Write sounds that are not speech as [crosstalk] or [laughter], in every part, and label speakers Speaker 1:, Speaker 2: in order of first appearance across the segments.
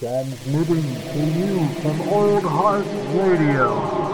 Speaker 1: Transmitting to you from Old Heart Radio.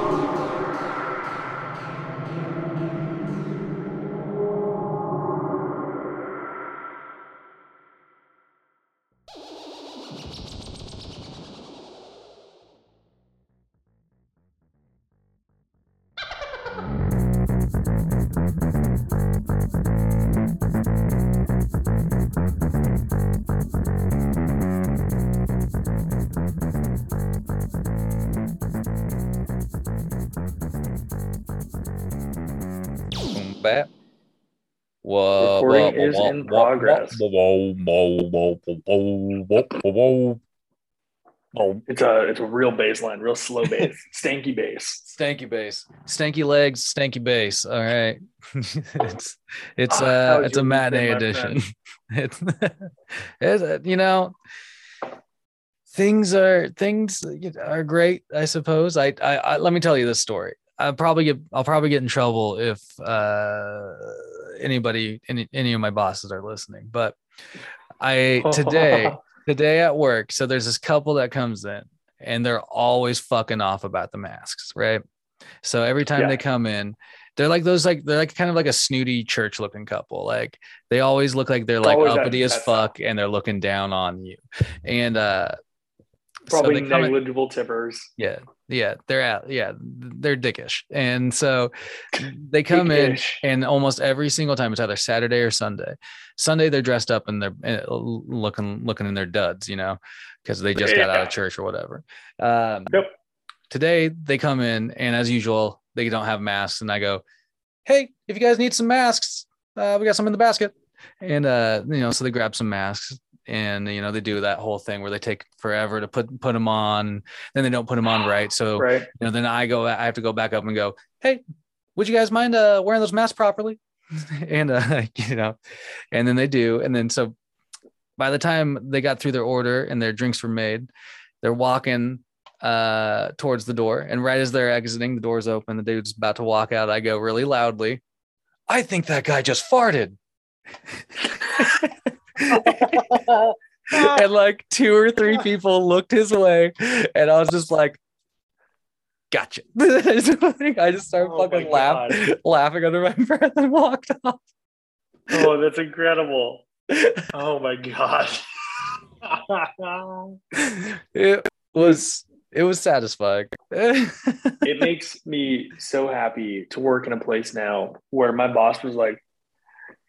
Speaker 2: Whoa.
Speaker 3: It's a it's a real bass line, real slow [laughs] bass, stanky bass.
Speaker 2: Stanky bass, stanky legs, stanky bass. All right, [laughs] it's it's
Speaker 3: Ah, how
Speaker 2: uh it's a matinee edition. [laughs] It's, it's uh, you know things are things are great. I suppose. I, I I let me tell you this story. I probably get I'll probably get in trouble if uh anybody any any of my bosses are listening. But I [laughs] today today at work, so there's this couple that comes in and they're always fucking off about the masks, right? So every time
Speaker 3: Yeah.
Speaker 2: they come in, they're like those like they're like kind of like a snooty church looking couple. Like they always look like they're like
Speaker 3: always that-
Speaker 2: uppity as fuck and they're looking down on you. And uh
Speaker 3: Probably
Speaker 2: so come in-
Speaker 3: negligible tippers.
Speaker 2: yeah, yeah, they're out. Yeah, they're dickish, and so they come in, and almost every single time it's either Saturday or Sunday. Sunday they're dressed up and they're uh, looking looking in their duds, you know, because they just got out of church or whatever. Um,
Speaker 3: Yep.
Speaker 2: Today they come in, and as usual, they don't have masks, and I go, "Hey, if you guys need some masks, uh, we got some in the basket." And uh, you know, so they grab some masks, and you know they do that whole thing where they take forever to put put them on, then they don't put them on right. So
Speaker 3: Right.
Speaker 2: you know, then I go, I have to go back up and go, hey, would you guys mind uh, wearing those masks properly? [laughs] and uh, [laughs] you know, and then they do, and then so by the time they got through their order and their drinks were made, they're walking uh towards the door, and right as they're exiting, the door's open. The dude's about to walk out. I go really loudly, I think that guy just farted. [laughs] [laughs] and like two or three people looked his way, and I was just like, "Gotcha!" [laughs] I just started
Speaker 3: Oh
Speaker 2: fucking laugh, laughing under my breath and walked off.
Speaker 3: Oh, that's incredible. [laughs] Oh my gosh.
Speaker 2: It was it was satisfying.
Speaker 3: it makes me so happy to work in a place now where my boss was like,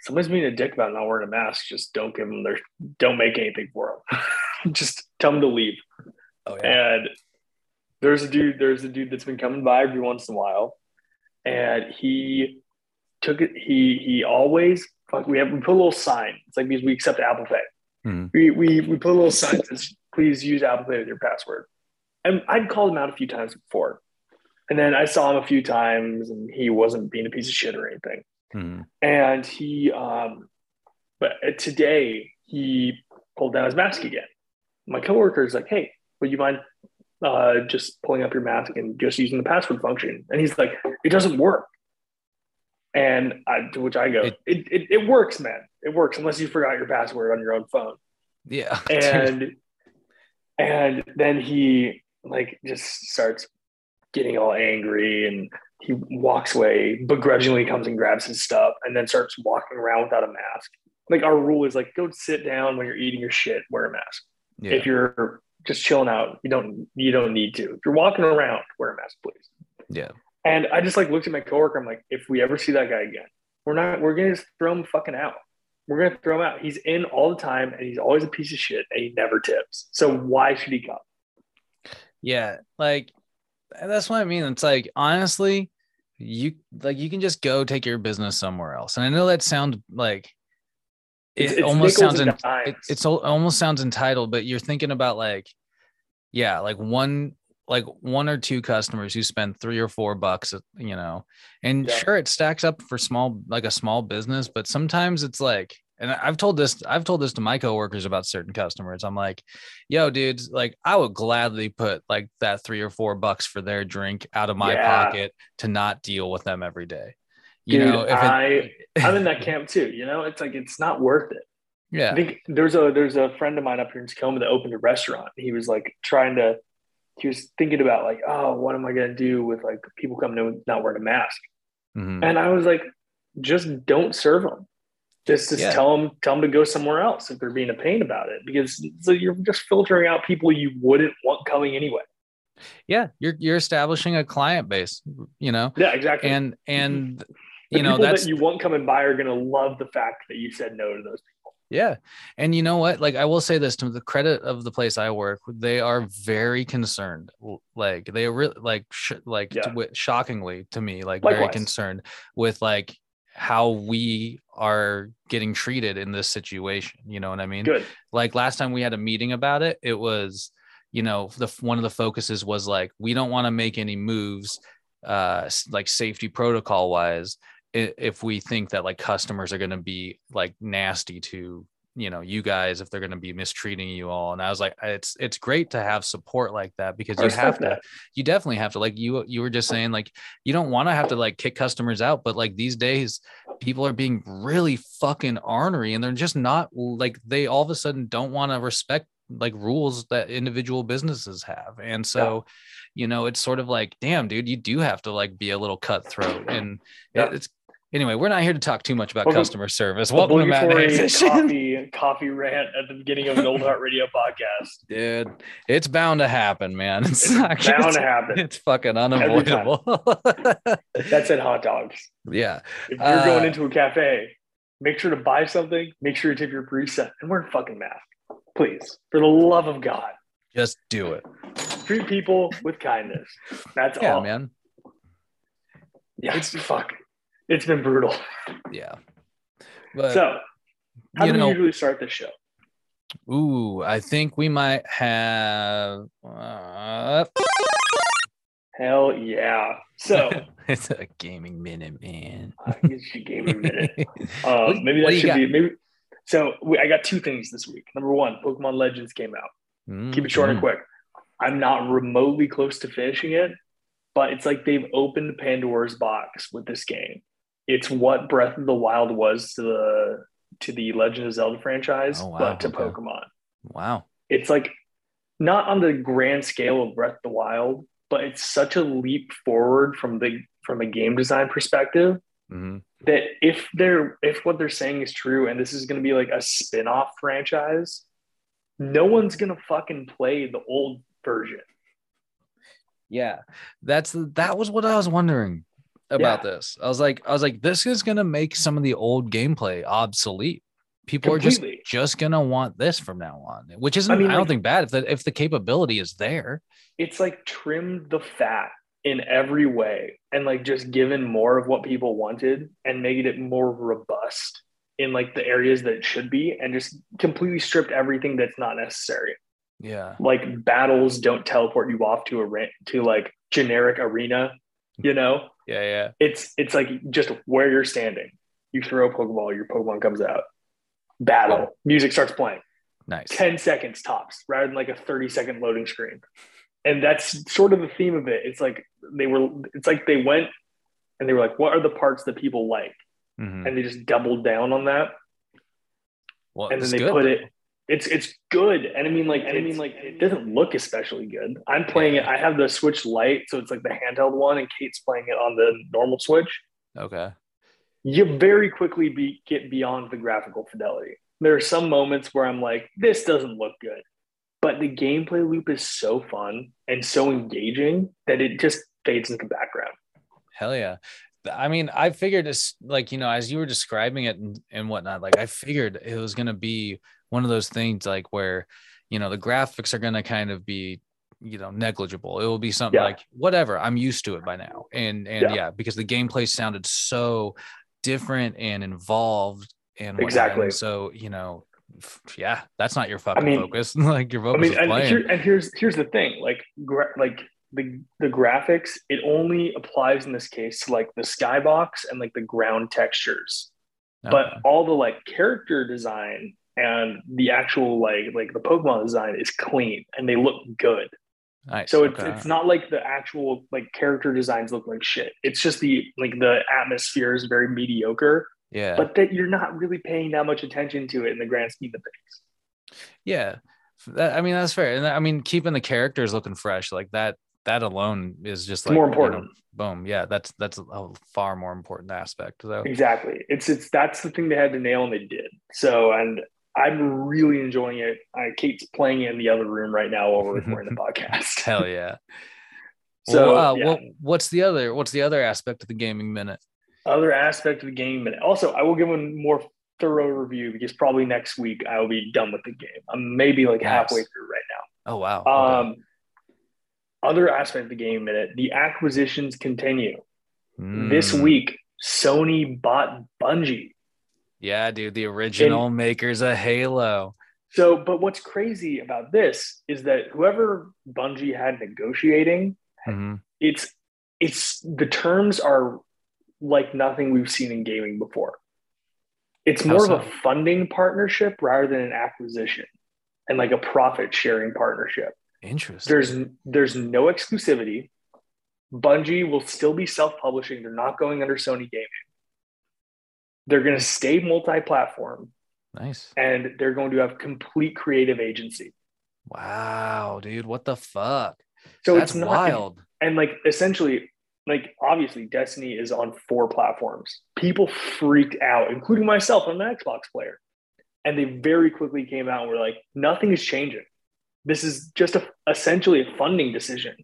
Speaker 3: somebody's being a dick about not wearing a mask. Just don't give them their, don't make anything for them. [laughs] just tell them to leave.
Speaker 2: oh yeah,
Speaker 3: And there's a dude, there's a dude that's been coming by every once in a while, and he took it. He he always fuck. We have we put a little sign. It's like because we accept Apple Pay.
Speaker 2: Hmm.
Speaker 3: We, we we put a little sign that says, "Please use Apple Pay with your password." And I'd called him out a few times before, and then I saw him a few times, and he wasn't being a piece of shit or anything
Speaker 2: Hmm.
Speaker 3: and he um but today he pulled down his mask again. My coworker is like hey would you mind uh just pulling up your mask and just using the password function? And he's like it doesn't work. And I, to which i go
Speaker 2: It-
Speaker 3: it, it, it works man. It works unless you forgot your password on your own phone.
Speaker 2: Yeah. [laughs]
Speaker 3: and and then he like just starts getting all angry and he walks away begrudgingly comes and grabs his stuff and then starts walking around without a mask. Like our rule is like go sit down when you're eating your shit wear a mask.
Speaker 2: Yeah.
Speaker 3: if you're just chilling out you don't you don't need to. If you're walking around wear a mask please.
Speaker 2: Yeah.
Speaker 3: and i just like looked at my coworker. I'm like if we ever see that guy again we're not we're gonna just throw him fucking out. We're gonna throw him out. He's in all the time and he's always a piece of shit and he never tips. So why should he come?
Speaker 2: Yeah, like that's what I mean. It's like honestly, you like you can just go take your business somewhere else. And I know that sounds like it
Speaker 3: It's-
Speaker 2: almost sounds
Speaker 3: dimes.
Speaker 2: it, it's almost sounds entitled, but you're thinking about like yeah, like one like one or two customers who spend three or four bucks, you know, and
Speaker 3: Yeah.
Speaker 2: sure it stacks up for small like a small business, but sometimes it's like and I've told this, I've told this to my coworkers about certain customers. I'm like, yo, dudes, like I would gladly put like that three or four bucks for their drink out of my
Speaker 3: Yeah.
Speaker 2: pocket to not deal with them every day. You
Speaker 3: Dude,
Speaker 2: know, it,
Speaker 3: I- I'm in that camp too. You know, it's like it's not worth it.
Speaker 2: Yeah.
Speaker 3: I think there's a there's a friend of mine up here in Tacoma that opened a restaurant. He was like trying to he was thinking about like, oh, what am I gonna do with like people coming in not wearing a mask?
Speaker 2: Mhm.
Speaker 3: And I was like, just don't serve them. Just just
Speaker 2: Yeah.
Speaker 3: tell them tell them to go somewhere else if they're being a pain about it because so you're just filtering out people you wouldn't want coming anyway.
Speaker 2: Yeah. You're you're establishing a client base, you know,
Speaker 3: Yeah, exactly.
Speaker 2: and mm-hmm. and
Speaker 3: the
Speaker 2: you know
Speaker 3: people
Speaker 2: that's
Speaker 3: that you want coming by are gonna love the fact that you said no to those people.
Speaker 2: Yeah. And you know what? Like, I will say this to the credit of the place I work, they are very concerned. Like, they really, like, sh- like,
Speaker 3: Yeah.
Speaker 2: to shockingly to me, like, very concerned with like how we are getting treated in this situation. You know what I mean?
Speaker 3: Good.
Speaker 2: Like, last time we had a meeting about it, it was, you know, the one of the focuses was like, we don't want to make any moves, uh, like safety protocol wise if we think that like customers are going to be like nasty to you know you guys if they're going to be mistreating you all and i was like it's it's great to have support like that because
Speaker 3: I
Speaker 2: you have to you definitely have to like you you were just saying like you don't want to have to like kick customers out but like these days people are being really fucking ornery and they're just not like they all of a sudden don't want to respect like rules that individual businesses have and so you know it's sort of like damn dude you do have to like be a little cutthroat and
Speaker 3: Yeah.
Speaker 2: it- it's anyway we're not here to talk too much about
Speaker 3: Well,
Speaker 2: customer service welcome to Matt
Speaker 3: coffee coffee rant at the beginning of an old heart radio podcast. [laughs]
Speaker 2: dude it's bound to happen man it's,
Speaker 3: It's
Speaker 2: not
Speaker 3: bound to [laughs] happen.
Speaker 2: it's fucking unavoidable [laughs]
Speaker 3: That said hot dogs.
Speaker 2: yeah
Speaker 3: If you're going
Speaker 2: Uh,
Speaker 3: into a cafe, make sure to buy something, make sure you tip your preset, and wear a fucking mask. Please. For the love of God.
Speaker 2: just do it
Speaker 3: Treat people with kindness. That's
Speaker 2: yeah
Speaker 3: all.
Speaker 2: man
Speaker 3: Yeah, it's fuck. It's been brutal.
Speaker 2: yeah but
Speaker 3: so, how do
Speaker 2: know-
Speaker 3: we usually start this show?
Speaker 2: ooh i think we might have uh,
Speaker 3: Hell yeah. So, [laughs]
Speaker 2: it's a gaming minute man
Speaker 3: I guess [laughs] you gave me minute. Um, maybe that should
Speaker 2: got?
Speaker 3: be maybe. So we, I got two things this week. Number one, Pokemon Legends came out. Keep it short and
Speaker 2: Mhm.
Speaker 3: quick. I'm not remotely close to finishing it, but it's like they've opened Pandora's box with this game. It's what Breath of the Wild was to the to the Legend of Zelda franchise,
Speaker 2: Oh, wow.
Speaker 3: but to
Speaker 2: Okay.
Speaker 3: Pokemon.
Speaker 2: wow
Speaker 3: It's like not on the grand scale of Breath of the Wild, but it's such a leap forward from the from a game design perspective
Speaker 2: Mhm.
Speaker 3: that if they're if what they're saying is true and this is going to be like a spin-off franchise no one's going to fucking play the old version
Speaker 2: Yeah, that's that was what I was wondering about
Speaker 3: Yeah.
Speaker 2: this. I was like, I was like, this is gonna make some of the old gameplay obsolete. People are just just gonna want this from now on, which isn't. I,
Speaker 3: mean,
Speaker 2: don't
Speaker 3: like-
Speaker 2: think bad if the if the capability is there.
Speaker 3: it's like trimmed the fat in every way and like just given more of what people wanted and made it more robust in like the areas that it should be and just completely stripped everything that's not necessary
Speaker 2: Yeah,
Speaker 3: like battles don't teleport you off to a to like generic arena you know
Speaker 2: yeah, yeah.
Speaker 3: it's it's like just where you're standing. You throw a Pokeball, your Pokemon comes out. Battle. Music starts playing.
Speaker 2: Nice.
Speaker 3: 10 seconds tops rather than like a 30 second loading screen. And that's sort of the theme of it. It's like they were it's like they went and they were like, what are the parts that people like?
Speaker 2: Mhm.
Speaker 3: And they just doubled down on that.
Speaker 2: Well,
Speaker 3: And then they
Speaker 2: good,
Speaker 3: put
Speaker 2: though.
Speaker 3: it it's it's good. And I mean like I mean like it doesn't look especially good. I'm playing it. I have the Switch Lite, so it's like the handheld one, and Kate's playing it on the normal Switch.
Speaker 2: Okay.
Speaker 3: you very quickly be, get beyond the graphical fidelity. There are some moments where I'm like, this doesn't look good. But the gameplay loop is so fun and so engaging that it just fades into the background.
Speaker 2: Hell yeah. I mean, I figured it's like, you know, as you were describing it and, and whatnot, like I figured it was going to be one of those things like where, you know, the graphics are going to kind of be, you know, negligible. It will be something
Speaker 3: Yeah.
Speaker 2: like whatever. I'm used to it by now. And, and yeah,
Speaker 3: Yeah.
Speaker 2: because the gameplay sounded so different and involved and.
Speaker 3: Exactly.
Speaker 2: And so, you know, yeah, that's not your fucking
Speaker 3: mean-
Speaker 2: focus. [laughs] like your focus I
Speaker 3: mean,
Speaker 2: is
Speaker 3: and,
Speaker 2: playing.
Speaker 3: here, and here's here's the thing, like gra- like the the graphics, it only applies in this case to like the skybox and like the ground textures. But all the like character design and the actual like like the Pokemon design is clean and they look good.
Speaker 2: nice.
Speaker 3: So it's
Speaker 2: okay.
Speaker 3: it's not like the actual like character designs look like shit. It's just the like the atmosphere is very mediocre,
Speaker 2: Yeah.
Speaker 3: but that you're not really paying that much attention to it in the grand scheme of things.
Speaker 2: yeah. That, I mean, that's fair. And I mean, keeping the characters looking fresh like that, that alone is just like
Speaker 3: more
Speaker 2: you know,
Speaker 3: important.
Speaker 2: boom. Yeah. That's, that's a far more important aspect. So,
Speaker 3: Exactly. It's it's that's the thing they had to nail and they did. So and I'm really enjoying it. I Kate's playing it in the other room right now while we're recording the [laughs] podcast.
Speaker 2: hell yeah. [laughs]
Speaker 3: So
Speaker 2: well, uh,
Speaker 3: yeah.
Speaker 2: what, what's the other, what's the other aspect of the gaming minute?
Speaker 3: other aspect of the game, and also I will give a more thorough review because probably next week I will be done with the game. I'm maybe like
Speaker 2: Nice.
Speaker 3: halfway through right now.
Speaker 2: Oh, wow. Okay.
Speaker 3: Um, other aspect of the game minute, the acquisitions continue. This
Speaker 2: Mm.
Speaker 3: week, Sony bought Bungie.
Speaker 2: Yeah, dude, the original makers of Halo.
Speaker 3: So, but what's crazy about this is that whoever Bungie had negotiating,
Speaker 2: Mhm.
Speaker 3: it's it's the terms are like nothing we've seen in gaming before. It's more
Speaker 2: so?
Speaker 3: of a funding partnership rather than an acquisition and like a profit sharing partnership.
Speaker 2: Interesting.
Speaker 3: There's there's no exclusivity. Bungie will still be self-publishing. They're not going under Sony Gaming. They're going to stay multi-platform
Speaker 2: nice.
Speaker 3: and they're going to have complete creative agency.
Speaker 2: Wow, dude, what the fuck?
Speaker 3: So
Speaker 2: That's
Speaker 3: it's not
Speaker 2: wild.
Speaker 3: and like essentially like obviously destiny is on four platforms people freaked out including myself i'm an xbox player and they very quickly came out and were like nothing is changing this is just a, essentially a funding decision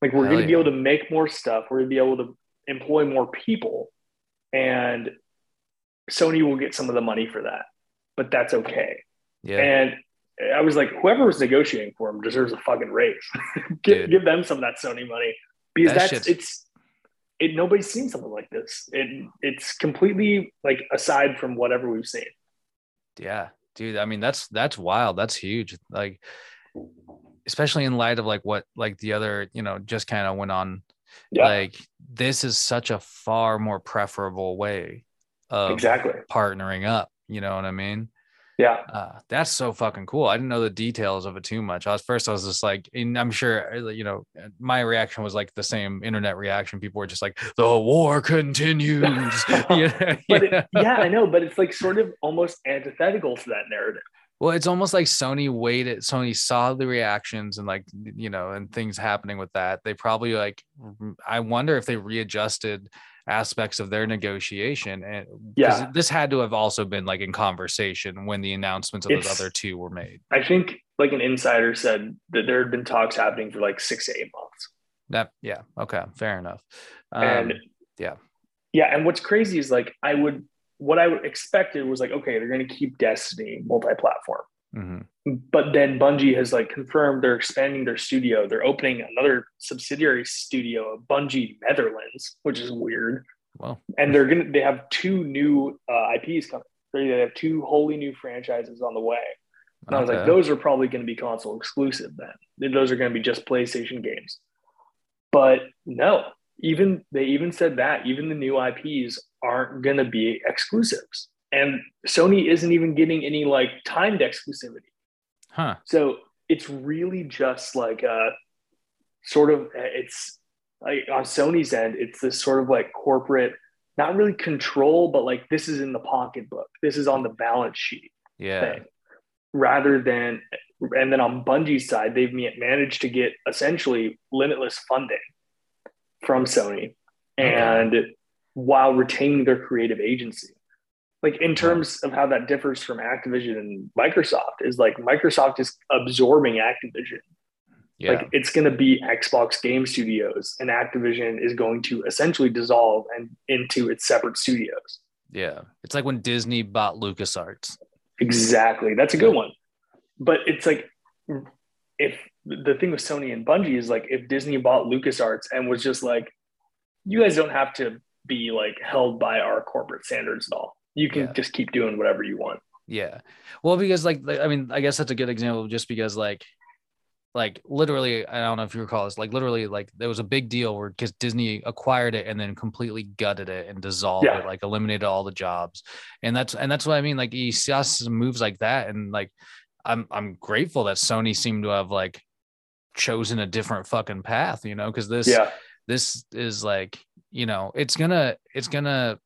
Speaker 3: like we're going to be able to make more stuff we're going to be able to employ more people and sony will get some of the money for that but that's okay
Speaker 2: Yeah.
Speaker 3: and I was like, whoever was negotiating for him deserves a fucking raise. [laughs] give, give them some of that Sony money because
Speaker 2: That
Speaker 3: that's it's it. Nobody's seen something like this. It it's completely like aside from whatever we've seen.
Speaker 2: Yeah, dude. I mean, that's that's wild. That's huge. Like, especially in light of like what like the other, you know, just kind of went on.
Speaker 3: Yeah,
Speaker 2: Like, this is such a far more preferable way of
Speaker 3: exactly.
Speaker 2: partnering up. You know what I mean?
Speaker 3: Yeah,
Speaker 2: Uh, that's so fucking cool. I didn't know the details of it too much. I was first, I was just like, and I'm sure, uh, you know, my reaction was like the same internet reaction. People were just like, the war continues. [laughs] [laughs] you know? [laughs]
Speaker 3: but it, yeah, I know, but it's like sort of almost antithetical to that narrative.
Speaker 2: Well, it's almost like Sony waited. Sony saw the reactions and like you know, and things happening with that. They probably like. I wonder if they readjusted aspects of their negotiation, And
Speaker 3: Yeah.
Speaker 2: this had to have also been like in conversation when the announcements of those other two were made.
Speaker 3: I think like an insider said that there had been talks happening for like six to eight months.
Speaker 2: That yeah, okay, fair enough. Um,
Speaker 3: and
Speaker 2: yeah.
Speaker 3: yeah and what's crazy is like i would what i would expected was like okay they're going to keep destiny multi-platform
Speaker 2: mhm.
Speaker 3: but then bungie has like confirmed they're expanding their studio. They're opening another subsidiary studio of bungie netherlands which is weird.
Speaker 2: Well,
Speaker 3: and they're gonna they have two new uh, ips coming. They have two wholly new franchises on the way. And i was like those are probably going to be console exclusive then. Those are going to be just playstation games. But no even they even said that even the new ips aren't going to be exclusives and sony isn't even getting any like timed exclusivity.
Speaker 2: Huh?
Speaker 3: so it's really just like a sort of uh, it's like on Sony's end, it's this sort of like corporate, not really control, but like this is in the pocketbook, this is on the balance sheet
Speaker 2: Yeah,
Speaker 3: thing, rather than. And then on Bungie's side, they've managed to get essentially limitless funding from Sony, and while retaining their creative agency like in terms of how that differs from Activision and Microsoft is like Microsoft is absorbing Activision.
Speaker 2: yeah,
Speaker 3: Like it's going to be Xbox Game Studios and Activision is going to essentially dissolve and into its separate studios.
Speaker 2: yeah. It's like when Disney bought LucasArts.
Speaker 3: Exactly. That's a good one. But it's like if the thing with Sony and Bungie is like if Disney bought LucasArts and was just like you guys don't have to be like held by our corporate standards at all. You can
Speaker 2: Yeah.
Speaker 3: just keep doing whatever you want.
Speaker 2: Yeah. Well, because like I mean, I guess that's a good example just because like like literally, I don't know if you recall this, like literally like there was a big deal where because Disney acquired it and then completely gutted it and dissolved
Speaker 3: Yeah.
Speaker 2: it, like eliminated all the jobs. And that's and that's what I mean. Like you see us moves like that. And like I'm I'm grateful that Sony seemed to have like chosen a different fucking path, you know, because this
Speaker 3: Yeah.
Speaker 2: this is like, you know, it's gonna it's gonna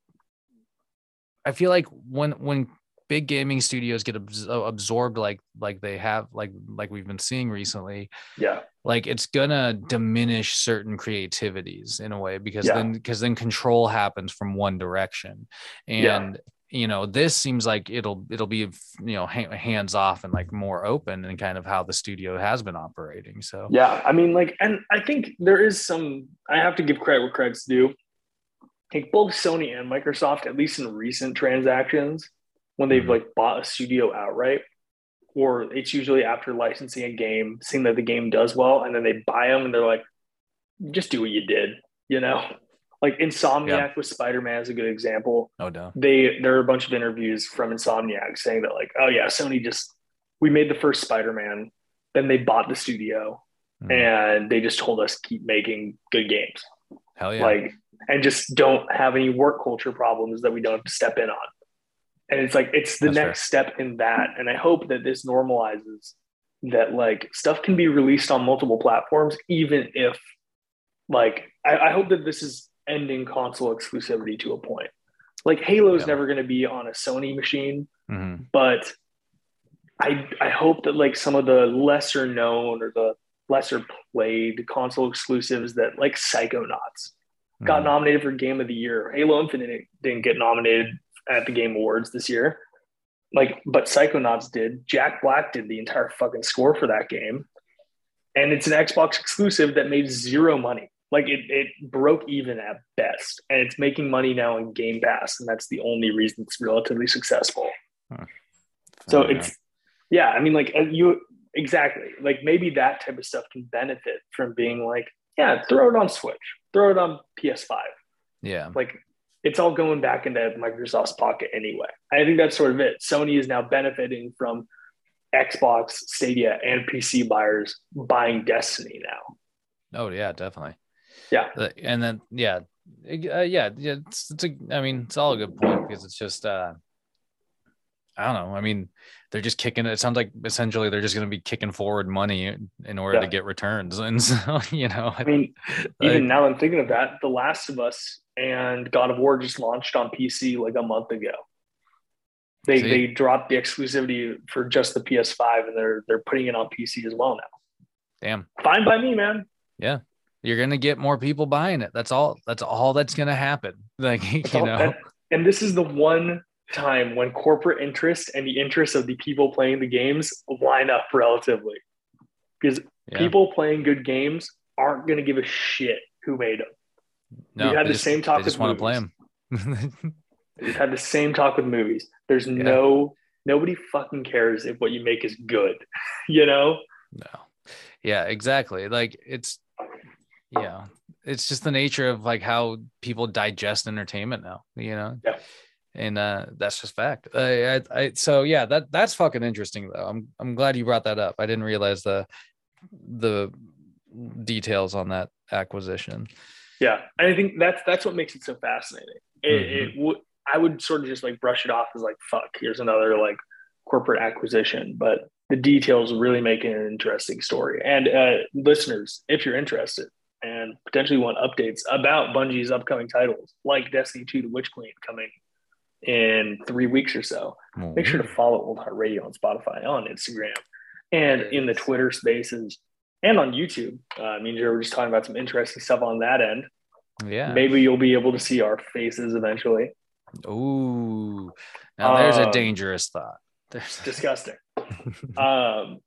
Speaker 2: I feel like when when big gaming studios get abs- absorbed like like they have like like we've been seeing recently
Speaker 3: Yeah.
Speaker 2: like it's gonna diminish certain creativities in a way because
Speaker 3: Yeah.
Speaker 2: then because then control happens from one direction
Speaker 3: Yeah.
Speaker 2: and you know this seems like it'll it'll be you know ha- hands off and like more open and kind of how the studio has been operating so
Speaker 3: Yeah, I mean, like, and I think there is some. I have to give credit where credit's due. Think both Sony and Microsoft, at least in recent transactions, when they've
Speaker 2: Mhm.
Speaker 3: like bought a studio outright, or it's usually after licensing a game, seeing that the game does well, and then they buy them, and they're like, "Just do what you did," you know. Like Insomniac with Spider Man is a good example
Speaker 2: no doubt
Speaker 3: they there are a bunch of interviews from Insomniac saying that like, oh yeah, Sony just we made the first Spider-Man, then they bought the studio
Speaker 2: Mhm.
Speaker 3: and they just told us keep making good games.
Speaker 2: hell yeah
Speaker 3: Like and just don't have any work culture problems that we don't have to step in on. And it's like it's the
Speaker 2: That's
Speaker 3: next step in that. And I hope that this normalizes that like stuff can be released on multiple platforms, even if like I, I hope that this is ending console exclusivity to a point. Like Halo's
Speaker 2: Yeah.
Speaker 3: never going to be on a Sony machine,
Speaker 2: Mhm.
Speaker 3: but I I hope that like some of the lesser known or the lesser played console exclusives that like Psychonauts got
Speaker 2: Mhm.
Speaker 3: nominated for Game of the Year. Halo Infinite didn't get nominated at the Game Awards this year. Like, but Psychonauts did. Jack Black did the entire fucking score for that game. And it's an Xbox exclusive that made zero money. Like it, it broke even at best. And it's making money now in Game Pass. And that's the only reason it's relatively successful. So
Speaker 2: Yeah.
Speaker 3: it's yeah, I mean, like uh, you exactly like maybe that type of stuff can benefit from being like, yeah, throw it on Switch, throw it on PS5.
Speaker 2: yeah
Speaker 3: Like it's all going back into Microsoft's pocket anyway. I think that's sort of it. Sony is now benefiting from Xbox, Stadia, and PC buyers buying Destiny now.
Speaker 2: Oh yeah, definitely.
Speaker 3: Yeah.
Speaker 2: Uh, and then yeah, uh, yeah, yeah. It's, it's a, I mean, it's all a good point because it's just, uh, I don't know. I mean, they're just kicking. It sounds like essentially they're just going to be kicking forward money in order to get returns, [laughs] and so you know,
Speaker 3: I mean, [laughs]
Speaker 2: like,
Speaker 3: even now I'm thinking of that, The Last of Us and God of War just launched on PC like a month ago. They
Speaker 2: See?
Speaker 3: they dropped the exclusivity for just the PS5 and they're they're putting it on PC as well now.
Speaker 2: damn,
Speaker 3: Fine by me, man. Yeah.
Speaker 2: You're going to get more people buying it. That's all. That's all that's going to happen. [laughs] Like
Speaker 3: That's
Speaker 2: you
Speaker 3: all-
Speaker 2: know,
Speaker 3: and this is the one time when corporate interest and the interests of the people playing the games line up relatively. Because
Speaker 2: yeah.
Speaker 3: people playing good games aren't going to give a shit who made them.
Speaker 2: no,
Speaker 3: had the
Speaker 2: just-
Speaker 3: same talk
Speaker 2: They just
Speaker 3: with
Speaker 2: want to play them. [laughs]
Speaker 3: We've had the same talk with movies. There's no nobody fucking cares if what you make is good. [laughs] You know?
Speaker 2: No. Yeah, exactly. Like it's yeah, it's just the nature of like how people digest entertainment now, you know?
Speaker 3: Yeah.
Speaker 2: And uh that's just fact. I, I, I so yeah, that that's fucking interesting though. I'm I'm glad you brought that up. I didn't realize the the details on that acquisition.
Speaker 3: Yeah. And I think that's that's what makes it so fascinating. It, it would I would sort of just like brush it off as like fuck, here's another like corporate acquisition. But the details really make it an interesting story. And uh, listeners, if you're interested and potentially want updates about Bungie's upcoming titles, like Destiny 2 The Witch Queen coming in three weeks or so, make sure to follow Old Heart Radio on Spotify, on Instagram, and in the Twitter spaces and on YouTube. Uh, me and Joe were just talking about some interesting stuff on that end.
Speaker 2: Yeah.
Speaker 3: Maybe you'll be able to see our faces eventually.
Speaker 2: Ooh. Now there's a
Speaker 3: Um,
Speaker 2: dangerous thought. There's
Speaker 3: Disgusting. [laughs] um,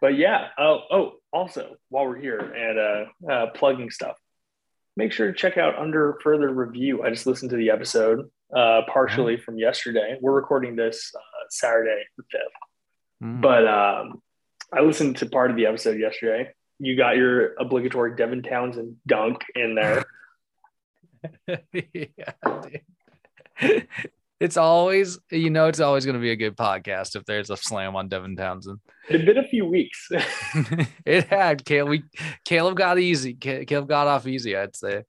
Speaker 3: but yeah. Oh, oh. Also, while we're here and uh, uh, plugging stuff, make sure to check out under further review. I just listened to the episode uh, partially from yesterday. We're recording this uh, Saturday the fifth.
Speaker 2: Mm.
Speaker 3: But um, I listened to part of the episode yesterday. You got your obligatory Devin Townsend dunk in there. [laughs]
Speaker 2: yeah. It's always, you know, it's always going to be a good podcast if there's a slam on Devin Townsend.
Speaker 3: It's been a few weeks. [laughs] [laughs]
Speaker 2: it had Caleb. We, Caleb got easy. Caleb got off easy. I'd say.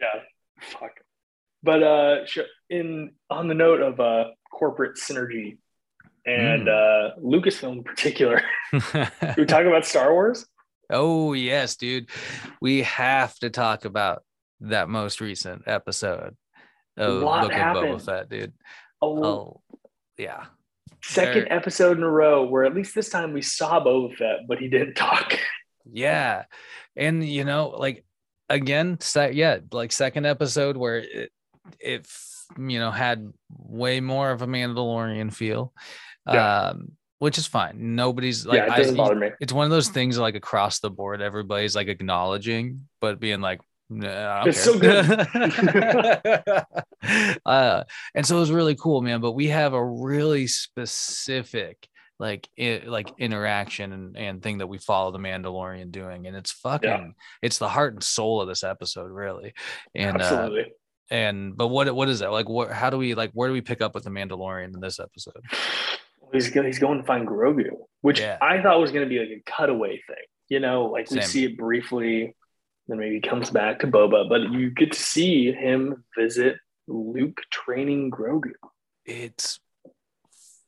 Speaker 3: yeah, fuck. But uh, in on the note of uh, corporate synergy and uh, Lucasfilm in particular, [laughs] we talk about Star Wars.
Speaker 2: oh yes, dude. We have to talk about that most recent episode of
Speaker 3: What
Speaker 2: Book of
Speaker 3: happened?
Speaker 2: Boba Fett, dude.
Speaker 3: Oh,
Speaker 2: Oh, yeah.
Speaker 3: second episode in a row where at least this time we saw Boba Fett, but he didn't talk. [laughs]
Speaker 2: Yeah. And you know, like again, se- yeah, like second episode where it it you know had way more of a Mandalorian feel.
Speaker 3: Yeah.
Speaker 2: Um which is fine. Nobody's like
Speaker 3: yeah, it doesn't bother me.
Speaker 2: it's one of those things like across the board, everybody's like acknowledging, but being like, nah,
Speaker 3: It's so
Speaker 2: good. [laughs] uh, and so it was really cool, man. But we have a really specific like i- like interaction and, and thing that we follow the Mandalorian doing, and it's fucking it's the heart and soul of this episode, really. And uh,
Speaker 3: Absolutely.
Speaker 2: and but what what is that like? What how do we like? Where do we pick up with the Mandalorian in this episode?
Speaker 3: he's go, he's going to find Grogu, which
Speaker 2: Yeah.
Speaker 3: I thought was going to be like a cutaway thing. You know, like we
Speaker 2: Same.
Speaker 3: see it briefly, then maybe he comes back to Boba, but you get to see him visit Luke training Grogu.
Speaker 2: it's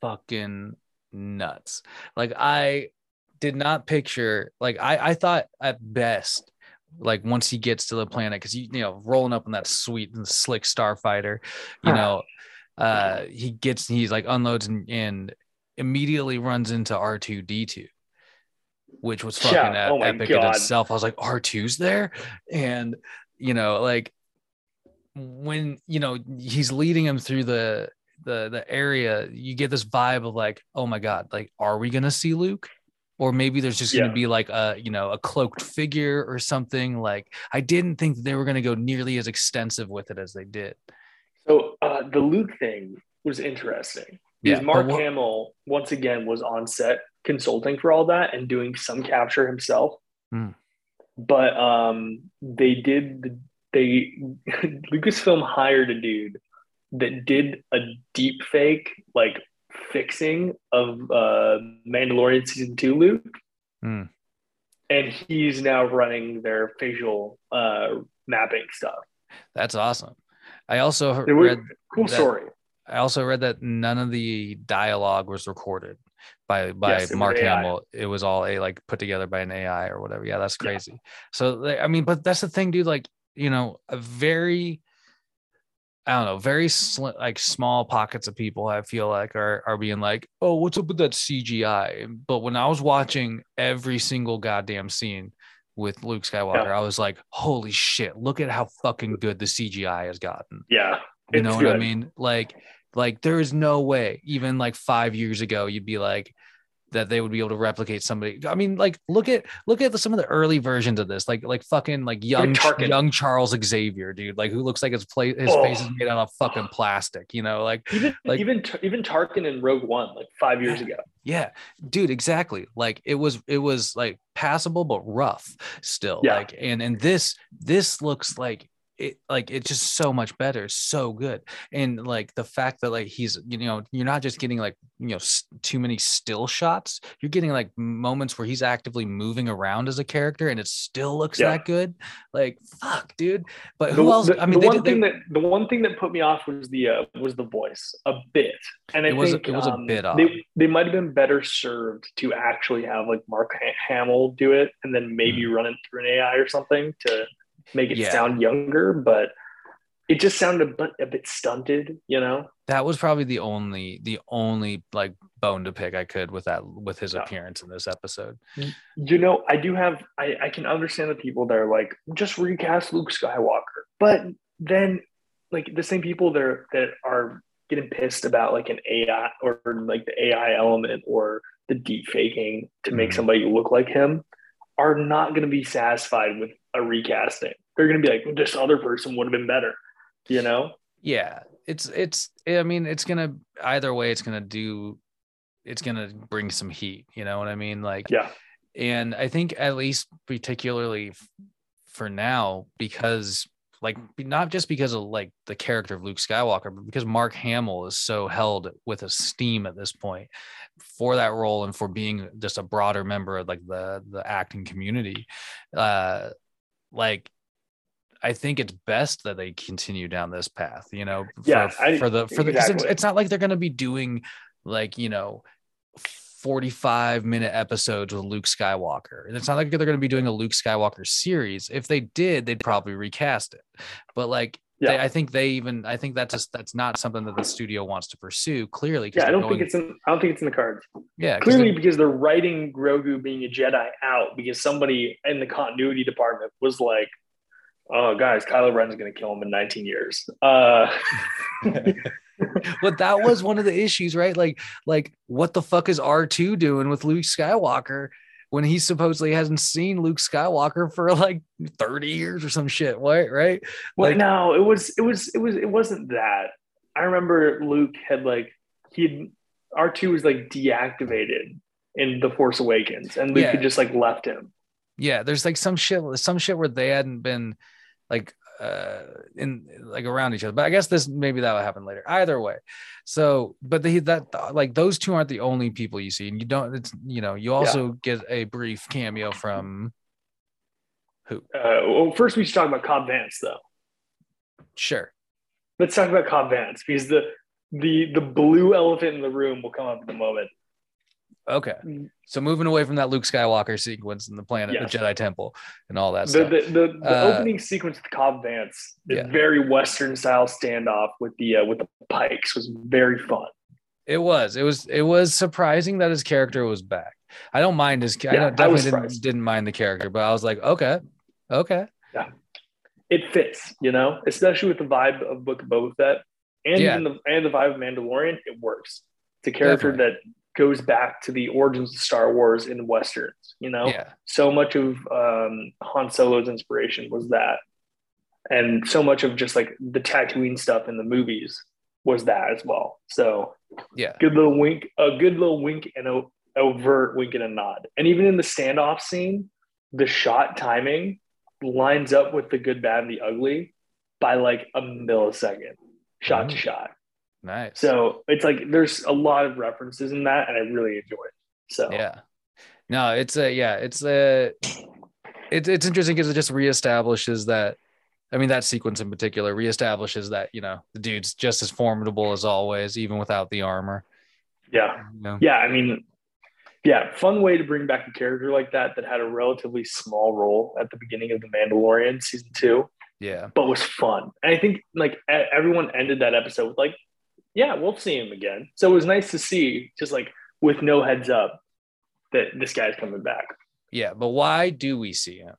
Speaker 2: fucking nuts. Like I did not picture like I I thought at best like once he gets to the planet because you you know rolling up in that sweet and slick starfighter, you
Speaker 3: Huh.
Speaker 2: know, uh he gets he's like unloads and, and immediately runs into R two D two. Which was fucking
Speaker 3: Yeah, oh
Speaker 2: epic in itself. I was like, R2's there? And you know, like when you know he's leading him through the the the area you get this vibe of like oh my god like are we gonna see luke or maybe there's just
Speaker 3: Yeah.
Speaker 2: gonna be like a you know a cloaked figure or something like i didn't think they were gonna go nearly as extensive with it as they did
Speaker 3: So uh, the Luke thing was interesting
Speaker 2: Yeah,
Speaker 3: Mark
Speaker 2: what-
Speaker 3: Hamill once again was on set consulting for all that and doing some capture himself.
Speaker 2: Hmm.
Speaker 3: But um, they did they [laughs] Lucasfilm hired a dude that did a deep fake like fixing of uh, Mandalorian season two Luke,
Speaker 2: Hmm.
Speaker 3: and he's now running their facial uh, mapping stuff.
Speaker 2: that's awesome i also he-
Speaker 3: It was-
Speaker 2: read
Speaker 3: Cool
Speaker 2: that-
Speaker 3: story.
Speaker 2: I also read that none of the dialogue was recorded by by
Speaker 3: Yes,
Speaker 2: mark hamill it was all a like put together by an ai or whatever yeah that's
Speaker 3: Yeah.
Speaker 2: crazy so i mean but that's the thing dude like you know a very I don't know, very sl- like small pockets of people I feel like are are being like, "Oh, what's up with that CGI?" But when I was watching every single goddamn scene with Luke Skywalker,
Speaker 3: Yeah.
Speaker 2: I was like, "Holy shit, look at how fucking good the CGI has gotten."
Speaker 3: Yeah,
Speaker 2: You know what I mean? Like like there is no way even like 5 years ago you'd be like that they would be able to replicate somebody. I mean, like look at look at the, some of the early versions of this, like like fucking like young young Charles Xavier, dude, like who looks like his play his
Speaker 3: Oh.
Speaker 2: face is made out of fucking plastic, you know, like
Speaker 3: Even
Speaker 2: Like-
Speaker 3: even even Tarkin in Rogue One, like five years ago.
Speaker 2: yeah, dude, exactly. Like it was it was like passable but rough still.
Speaker 3: Yeah.
Speaker 2: Like and and this this looks like it like it's just so much better, so good. And like the fact that like he's you know you're not just getting like you know too many still shots. You're getting like moments where he's actively moving around as a character and it still looks
Speaker 3: Yeah.
Speaker 2: that good. Like fuck, dude. But
Speaker 3: The,
Speaker 2: who else?
Speaker 3: the-
Speaker 2: I mean,
Speaker 3: the one
Speaker 2: did- they-
Speaker 3: thing that the one thing that put me off was the uh, was the voice a bit, and I
Speaker 2: It was-
Speaker 3: think
Speaker 2: it was a
Speaker 3: um,
Speaker 2: bit odd.
Speaker 3: They, they might have been better served to actually have like Mark Hamill do it, and then maybe run it through an AI or something to make it.
Speaker 2: Yeah.
Speaker 3: sound younger. But it just sounded a bit, a bit stunted, you know.
Speaker 2: that was probably the only the only like bone to pick I could with that with his
Speaker 3: Yeah.
Speaker 2: appearance in this episode.
Speaker 3: You know, I do have I, I can understand the people that are like, just recast Luke Skywalker. But then like the same people that are, that are getting pissed about like an AI or like the AI element or the deep faking to make
Speaker 2: Mhm.
Speaker 3: somebody look like him are not going to be satisfied with a recasting. They're going to be like, this other person would have been better, you know?
Speaker 2: Yeah, it's it's I mean it's gonna either way it's gonna do it's gonna bring some heat. You know what I mean? Like
Speaker 3: Yeah.
Speaker 2: and I think at least particularly for now because like not just because of like the character of Luke Skywalker, but because Mark Hamill is so held with esteem at this point for that role and for being just a broader member of like the the acting community. Uh like I think it's best that they continue down this path, you know, for,
Speaker 3: Yeah, I-
Speaker 2: for the for the it's, it's not like they're gonna be doing like, you know, 45 minute episodes with Luke Skywalker. And it's not like they're going to be doing a Luke Skywalker series. If they did, they'd probably recast it. But like they,
Speaker 3: Yeah.
Speaker 2: I think they even I think that's just that's not something that the studio wants to pursue clearly.
Speaker 3: Yeah, I don't think it's in. I don't think it's in the cards.
Speaker 2: Yeah,
Speaker 3: Clearly,
Speaker 2: they're-
Speaker 3: because they're writing Grogu being a Jedi out because somebody in the continuity department was like, "Oh, guys, Kylo Ren's going to kill him in 19 years." Uh, [laughs]
Speaker 2: but that was one of the issues, right? Like, like what the fuck is R2 doing with Luke Skywalker when he supposedly hasn't seen Luke Skywalker for like 30 years or some shit, right? Right?
Speaker 3: well,
Speaker 2: Like-
Speaker 3: no, it was, it was, it was, it wasn't that. I remember Luke had like he had R two was like deactivated in the Force Awakens, and Luke
Speaker 2: Yeah.
Speaker 3: had just like left him.
Speaker 2: Yeah, there's like some shit, some shit where they hadn't been like uh in like around each other. But I guess this maybe that will happen later. Either way. So, but the, that like those two aren't the only people you see, and you don't. It's you know you also get a brief cameo from who?
Speaker 3: Uh, well, first we should talk about Cobb Vance, though.
Speaker 2: Sure.
Speaker 3: Let's talk about Cobb Vance because the the the blue elephant in the room will come up in a moment.
Speaker 2: Okay. So moving away from that Luke Skywalker sequence and the planet,
Speaker 3: Yes.
Speaker 2: the Jedi Temple, and all that
Speaker 3: The
Speaker 2: stuff.
Speaker 3: the, the, the
Speaker 2: Uh,
Speaker 3: opening sequence with Cobb Vance is
Speaker 2: Yeah.
Speaker 3: very Western style standoff with the uh, with the pikes was very fun.
Speaker 2: It was. It was. It was surprising that his character was back. I don't mind his. I
Speaker 3: Yeah,
Speaker 2: don't,
Speaker 3: I was
Speaker 2: definitely didn't,
Speaker 3: surprised.
Speaker 2: didn't mind the character, but I was like, okay, okay, Yeah,
Speaker 3: It fits, you know, especially with the vibe of Book of Boba Fett and
Speaker 2: Yeah.
Speaker 3: even the and the vibe of Mandalorian. It works. It's a character that goes back to the origins of Star Wars in westerns. You know,
Speaker 2: yeah,
Speaker 3: so much of um, Han Solo's inspiration was that, and so much of just like the Tatooine stuff in the movies was that as well. So
Speaker 2: yeah,
Speaker 3: good little wink, a good little wink and a overt wink and a nod. And even in the standoff scene, the shot timing lines up with the good, bad, and the ugly by like a millisecond, shot to
Speaker 2: Mhm.
Speaker 3: shot.
Speaker 2: Nice.
Speaker 3: So it's like there's a lot of references in that, and I really enjoy it. So
Speaker 2: yeah, no, it's a yeah, it's a it's it's interesting because it just reestablishes that. I mean, that sequence in particular reestablishes that you know the dude's just as formidable as always, even without the armor.
Speaker 3: yeah.
Speaker 2: You know?
Speaker 3: Yeah, I mean, yeah, fun way to bring back a character like that that had a relatively small role at the beginning of The Mandalorian season two,
Speaker 2: Yeah,
Speaker 3: but was fun. And I think like everyone ended that episode with like, yeah, we'll see him again. So it was nice to see, just like with no heads up, that this guy's coming back
Speaker 2: yeah. But why do we see him?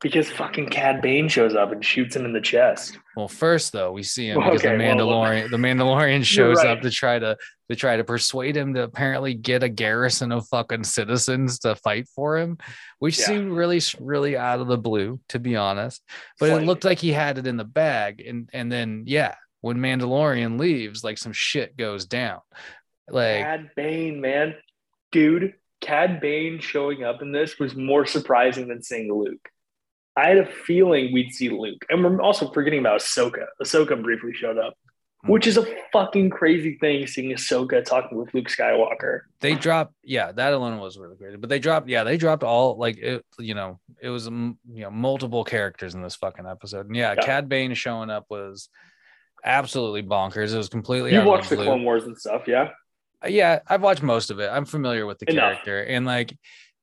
Speaker 3: because fucking Cad Bane shows up and shoots him in the chest.
Speaker 2: Well, first though, we see him [laughs]
Speaker 3: Well,
Speaker 2: because
Speaker 3: okay,
Speaker 2: the
Speaker 3: well,
Speaker 2: Mandalorian, the Mandalorian [laughs] shows
Speaker 3: right.
Speaker 2: up to try to to try to persuade him to apparently get a garrison of fucking citizens to fight for him, which
Speaker 3: Yeah.
Speaker 2: seemed really really out of the blue, to be honest. But it looked like he had it in the bag, and and then yeah, when Mandalorian leaves, like some shit goes down. Like
Speaker 3: Cad Bane, man, dude, Cad Bane showing up in this was more surprising than seeing Luke. I had a feeling we'd see Luke, and we're also forgetting about Ahsoka. Ahsoka briefly showed up, hmm. which is a fucking crazy thing. Seeing Ahsoka talking with Luke Skywalker.
Speaker 2: they dropped yeah that alone was really great but they dropped yeah they dropped all like it you know it was you know multiple characters in this fucking episode and yeah,
Speaker 3: Yeah.
Speaker 2: cad bane showing up was absolutely bonkers it was completely
Speaker 3: You watched the. Clone Wars and stuff, yeah?
Speaker 2: Uh, yeah i've watched most of it i'm familiar with the
Speaker 3: Enough.
Speaker 2: character and like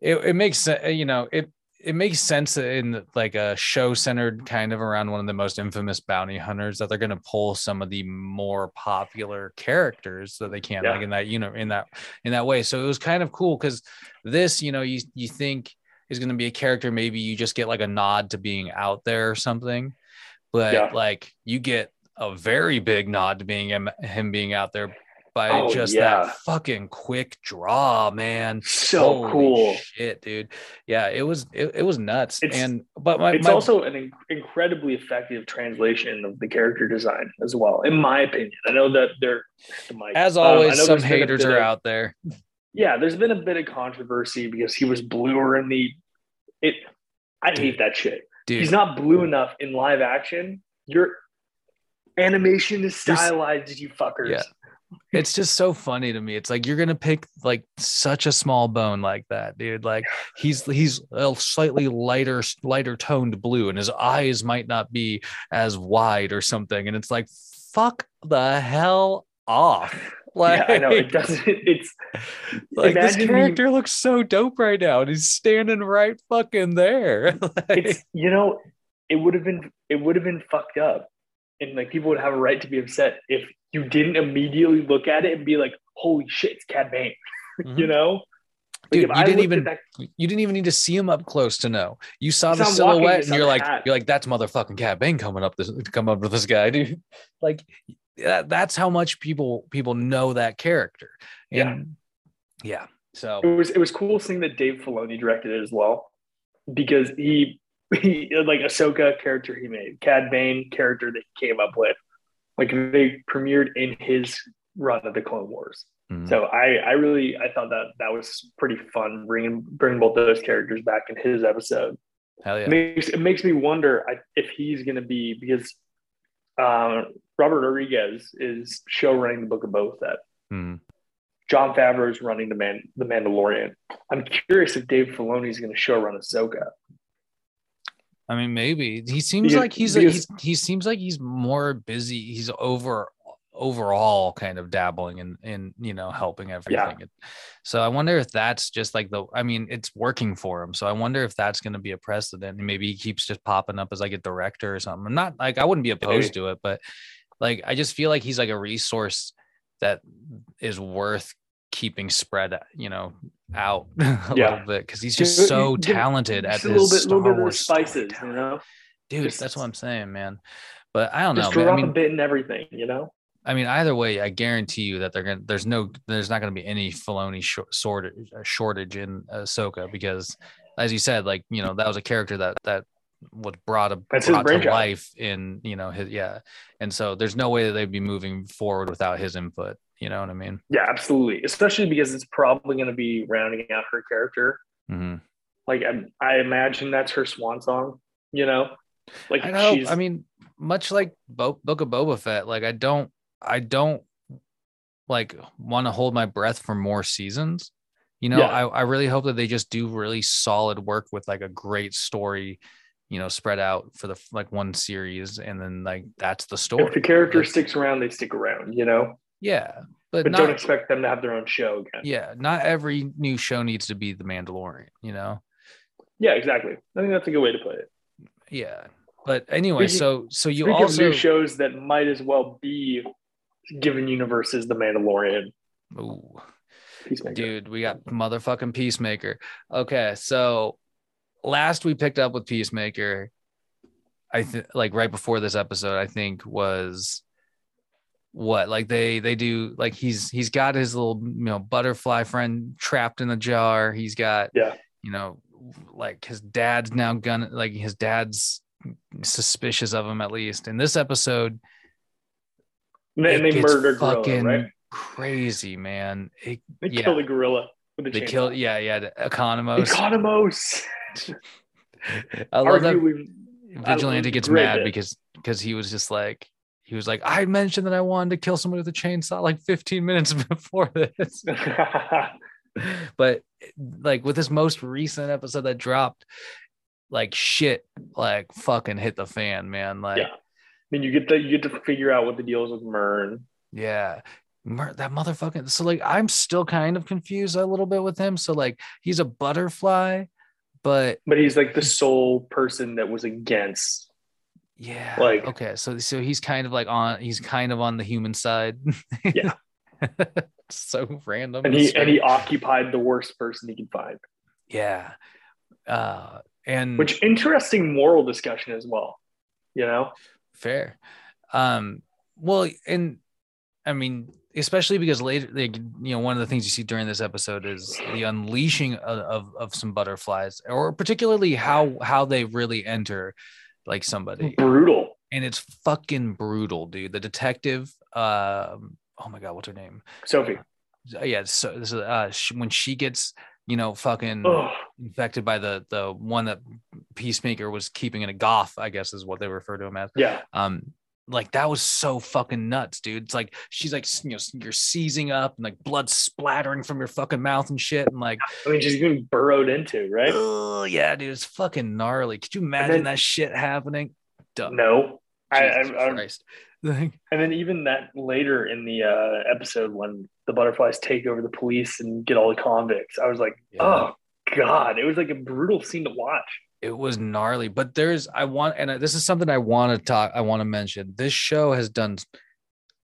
Speaker 2: it, it makes sense uh, you know it it makes sense in like a show centered kind of around one of the most infamous bounty hunters that they're going to pull some of the more popular characters that they can
Speaker 3: Yeah.
Speaker 2: like in that you know in that in that way so it was kind of cool because this you know you you think is going to be a character maybe you just get like a nod to being out there or something but
Speaker 3: Yeah.
Speaker 2: like you get a very big nod to being him, him being out there by
Speaker 3: Oh,
Speaker 2: just
Speaker 3: yeah.
Speaker 2: that fucking quick draw man
Speaker 3: So
Speaker 2: Holy
Speaker 3: cool.
Speaker 2: shit dude yeah it was it, it was nuts
Speaker 3: It's-
Speaker 2: and but my,
Speaker 3: It's
Speaker 2: my
Speaker 3: also an in- incredibly effective translation of the character design as well, in my opinion. I know that they're the mic.
Speaker 2: as
Speaker 3: Um,
Speaker 2: always
Speaker 3: know
Speaker 2: some
Speaker 3: there's been a
Speaker 2: haters are
Speaker 3: of-
Speaker 2: out there
Speaker 3: yeah, there's been a bit of controversy because he was bluer in the it. I hate that shit.
Speaker 2: dude
Speaker 3: He's not blue enough in live action. Your animation is stylized, you fuckers.
Speaker 2: Yeah. it's just so funny to me. It's like you're gonna pick like such a small bone like that, dude. Like he's he's a slightly lighter lighter toned blue, and his eyes might not be as wide or something. And it's like, fuck the hell off. Like, [laughs]
Speaker 3: yeah, I know it doesn't. It's [laughs]
Speaker 2: like this character looks so dope right now, and he's standing right fucking there. [laughs] Like,
Speaker 3: it's you know it would have been it would have been fucked up and like people would have a right to be upset if you didn't immediately look at it and be like, "Holy shit, it's Cad Bane,"
Speaker 2: Mhm. [laughs]
Speaker 3: you know.
Speaker 2: Dude,
Speaker 3: if
Speaker 2: you
Speaker 3: I
Speaker 2: didn't even-
Speaker 3: that-
Speaker 2: You didn't even need to see him up close to know. You saw the
Speaker 3: saw him walking,
Speaker 2: silhouette, and
Speaker 3: saw
Speaker 2: you're like,
Speaker 3: hat.
Speaker 2: you're like, that's motherfucking Cad Bane coming up this, come up with this guy, dude. [laughs] Like, that, that's how much people people know that character.
Speaker 3: Yeah.
Speaker 2: And yeah. So
Speaker 3: it was it was cool seeing that Dave Filoni directed it as well, because he like Ahsoka character he made, Cad Bane character that he came up with, like they premiered in his run of the Clone Wars.
Speaker 2: mhm.
Speaker 3: So I I really I thought that that was pretty fun bringing bringing both those characters back in his episode.
Speaker 2: hell yeah.
Speaker 3: It makes it makes me wonder if he's going to be because uh, Robert Rodriguez is show running the Book of Boba Fett.
Speaker 2: Mhm.
Speaker 3: Jon Favreau is running the Man the Mandalorian. I'm curious if Dave Filoni is going to show run Ahsoka.
Speaker 2: I mean, maybe he seems
Speaker 3: Because-
Speaker 2: like he's,
Speaker 3: because-
Speaker 2: he's he seems like he's more busy. He's over overall kind of dabbling in in you know helping everything. So I wonder if that's just like the. I mean, it's working for him. So I wonder if that's going to be a precedent. and Maybe he keeps just popping up as like a director or something. I'm not like I wouldn't be opposed to it, but like I just feel like he's like a resource that is worth keeping spread you know out [laughs] a
Speaker 3: Yeah.
Speaker 2: little bit because he's just so talented at
Speaker 3: Just a
Speaker 2: his
Speaker 3: little bit,
Speaker 2: Star
Speaker 3: little bit
Speaker 2: Wars
Speaker 3: spices, you know.
Speaker 2: dude
Speaker 3: Just-
Speaker 2: that's what i'm saying man but i don't know
Speaker 3: drop
Speaker 2: i
Speaker 3: a
Speaker 2: mean
Speaker 3: bit in everything, you know.
Speaker 2: i mean either way i guarantee you that they're gonna there's no there's not gonna be any Filoni short, shortage uh, shortage in ahsoka because as you said like you know that was a character that that was brought, a,
Speaker 3: That's
Speaker 2: brought to
Speaker 3: brainchild.
Speaker 2: life in you know his yeah and so there's no way that they'd be moving forward without his input you know what i mean
Speaker 3: Yeah, absolutely. Especially because it's probably going to be rounding out her character.
Speaker 2: hmm
Speaker 3: Like I, I imagine that's her swan song. You know, like
Speaker 2: I know.
Speaker 3: she's.
Speaker 2: I mean, much like Bo- Book of Boba Fett, like I don't, I don't like want to hold my breath for more seasons. You know,
Speaker 3: Yeah.
Speaker 2: I, I really hope that they just do really solid work with like a great story, you know, spread out for the like one series, and then like that's the story.
Speaker 3: if the character
Speaker 2: Like,
Speaker 3: sticks around, they stick around. You know,
Speaker 2: yeah, but,
Speaker 3: but
Speaker 2: not.
Speaker 3: don't expect them to have their own show again.
Speaker 2: yeah, not every new show needs to be The Mandalorian. You know.
Speaker 3: Yeah, exactly. I think that's a good way to put it.
Speaker 2: Yeah. But anyway,
Speaker 3: Speaking-
Speaker 2: so so you also
Speaker 3: new shows that might as well be given universes, The Mandalorian,
Speaker 2: Ooh.
Speaker 3: Peacemaker.
Speaker 2: Dude, we got motherfucking Peacemaker. Okay, so last we picked up with Peacemaker, I think like right before this episode, I think was what like they they do like he's he's got his little you know butterfly friend trapped in a jar. He's got
Speaker 3: Yeah.
Speaker 2: you know like his dad's now gonna like his dad's suspicious of him at least. In this episode,
Speaker 3: And they,
Speaker 2: it
Speaker 3: and they
Speaker 2: gets
Speaker 3: murder gorilla,
Speaker 2: fucking
Speaker 3: right?
Speaker 2: crazy, man. It,
Speaker 3: They
Speaker 2: yeah.
Speaker 3: kill the gorilla with the
Speaker 2: they
Speaker 3: chainsaw.
Speaker 2: kill yeah yeah the economos
Speaker 3: Economos. [laughs]
Speaker 2: i love that
Speaker 3: Arguably,
Speaker 2: vigilante gets mad because because he was just like he was like i mentioned that i wanted to kill somebody with a chainsaw like 15 minutes [laughs] before this [laughs] but like with this most recent episode that dropped like shit like fucking hit the fan man like
Speaker 3: Yeah. I mean, you get to you get to figure out what the deal is with Murn.
Speaker 2: Yeah. That motherfucking so like I'm still kind of confused a little bit with him. So like he's a butterfly, but
Speaker 3: But he's like the sole person that was against.
Speaker 2: Yeah.
Speaker 3: Like-
Speaker 2: okay, so so he's kind of like on he's kind of on the human side.
Speaker 3: Yeah. [laughs]
Speaker 2: so random.
Speaker 3: And he and he occupied the worst person he could find.
Speaker 2: yeah. Uh and
Speaker 3: Which interesting moral discussion as well. You know?
Speaker 2: fair. Um well and I mean especially because later like you know one of the things you see during this episode is the unleashing of, of, of some butterflies or particularly how how they really enter like somebody
Speaker 3: Brutal.
Speaker 2: and it's fucking brutal dude the detective um oh my god what's her name
Speaker 3: Sophie.
Speaker 2: yeah so this is uh sh- when she gets you know fucking
Speaker 3: Oh,
Speaker 2: infected by the the one that peacemaker was keeping in a goth i guess is what they refer to him as
Speaker 3: yeah.
Speaker 2: um like that was so fucking nuts dude it's like she's like you know you're seizing up and like blood splattering from your fucking mouth and shit and like
Speaker 3: I mean, she's getting burrowed into, right?
Speaker 2: oh yeah dude it's fucking gnarly could you imagine
Speaker 3: then-
Speaker 2: that shit happening Duh.
Speaker 3: No. I, I,
Speaker 2: Jesus
Speaker 3: I,
Speaker 2: Christ. [laughs]
Speaker 3: And then even that later in the uh, episode when the butterflies take over the police and get all the convicts, I was like,
Speaker 2: Yeah.
Speaker 3: oh, god, it was like a brutal scene to watch.
Speaker 2: It was gnarly but there's i want and this is something i want to talk i want to mention. This show has done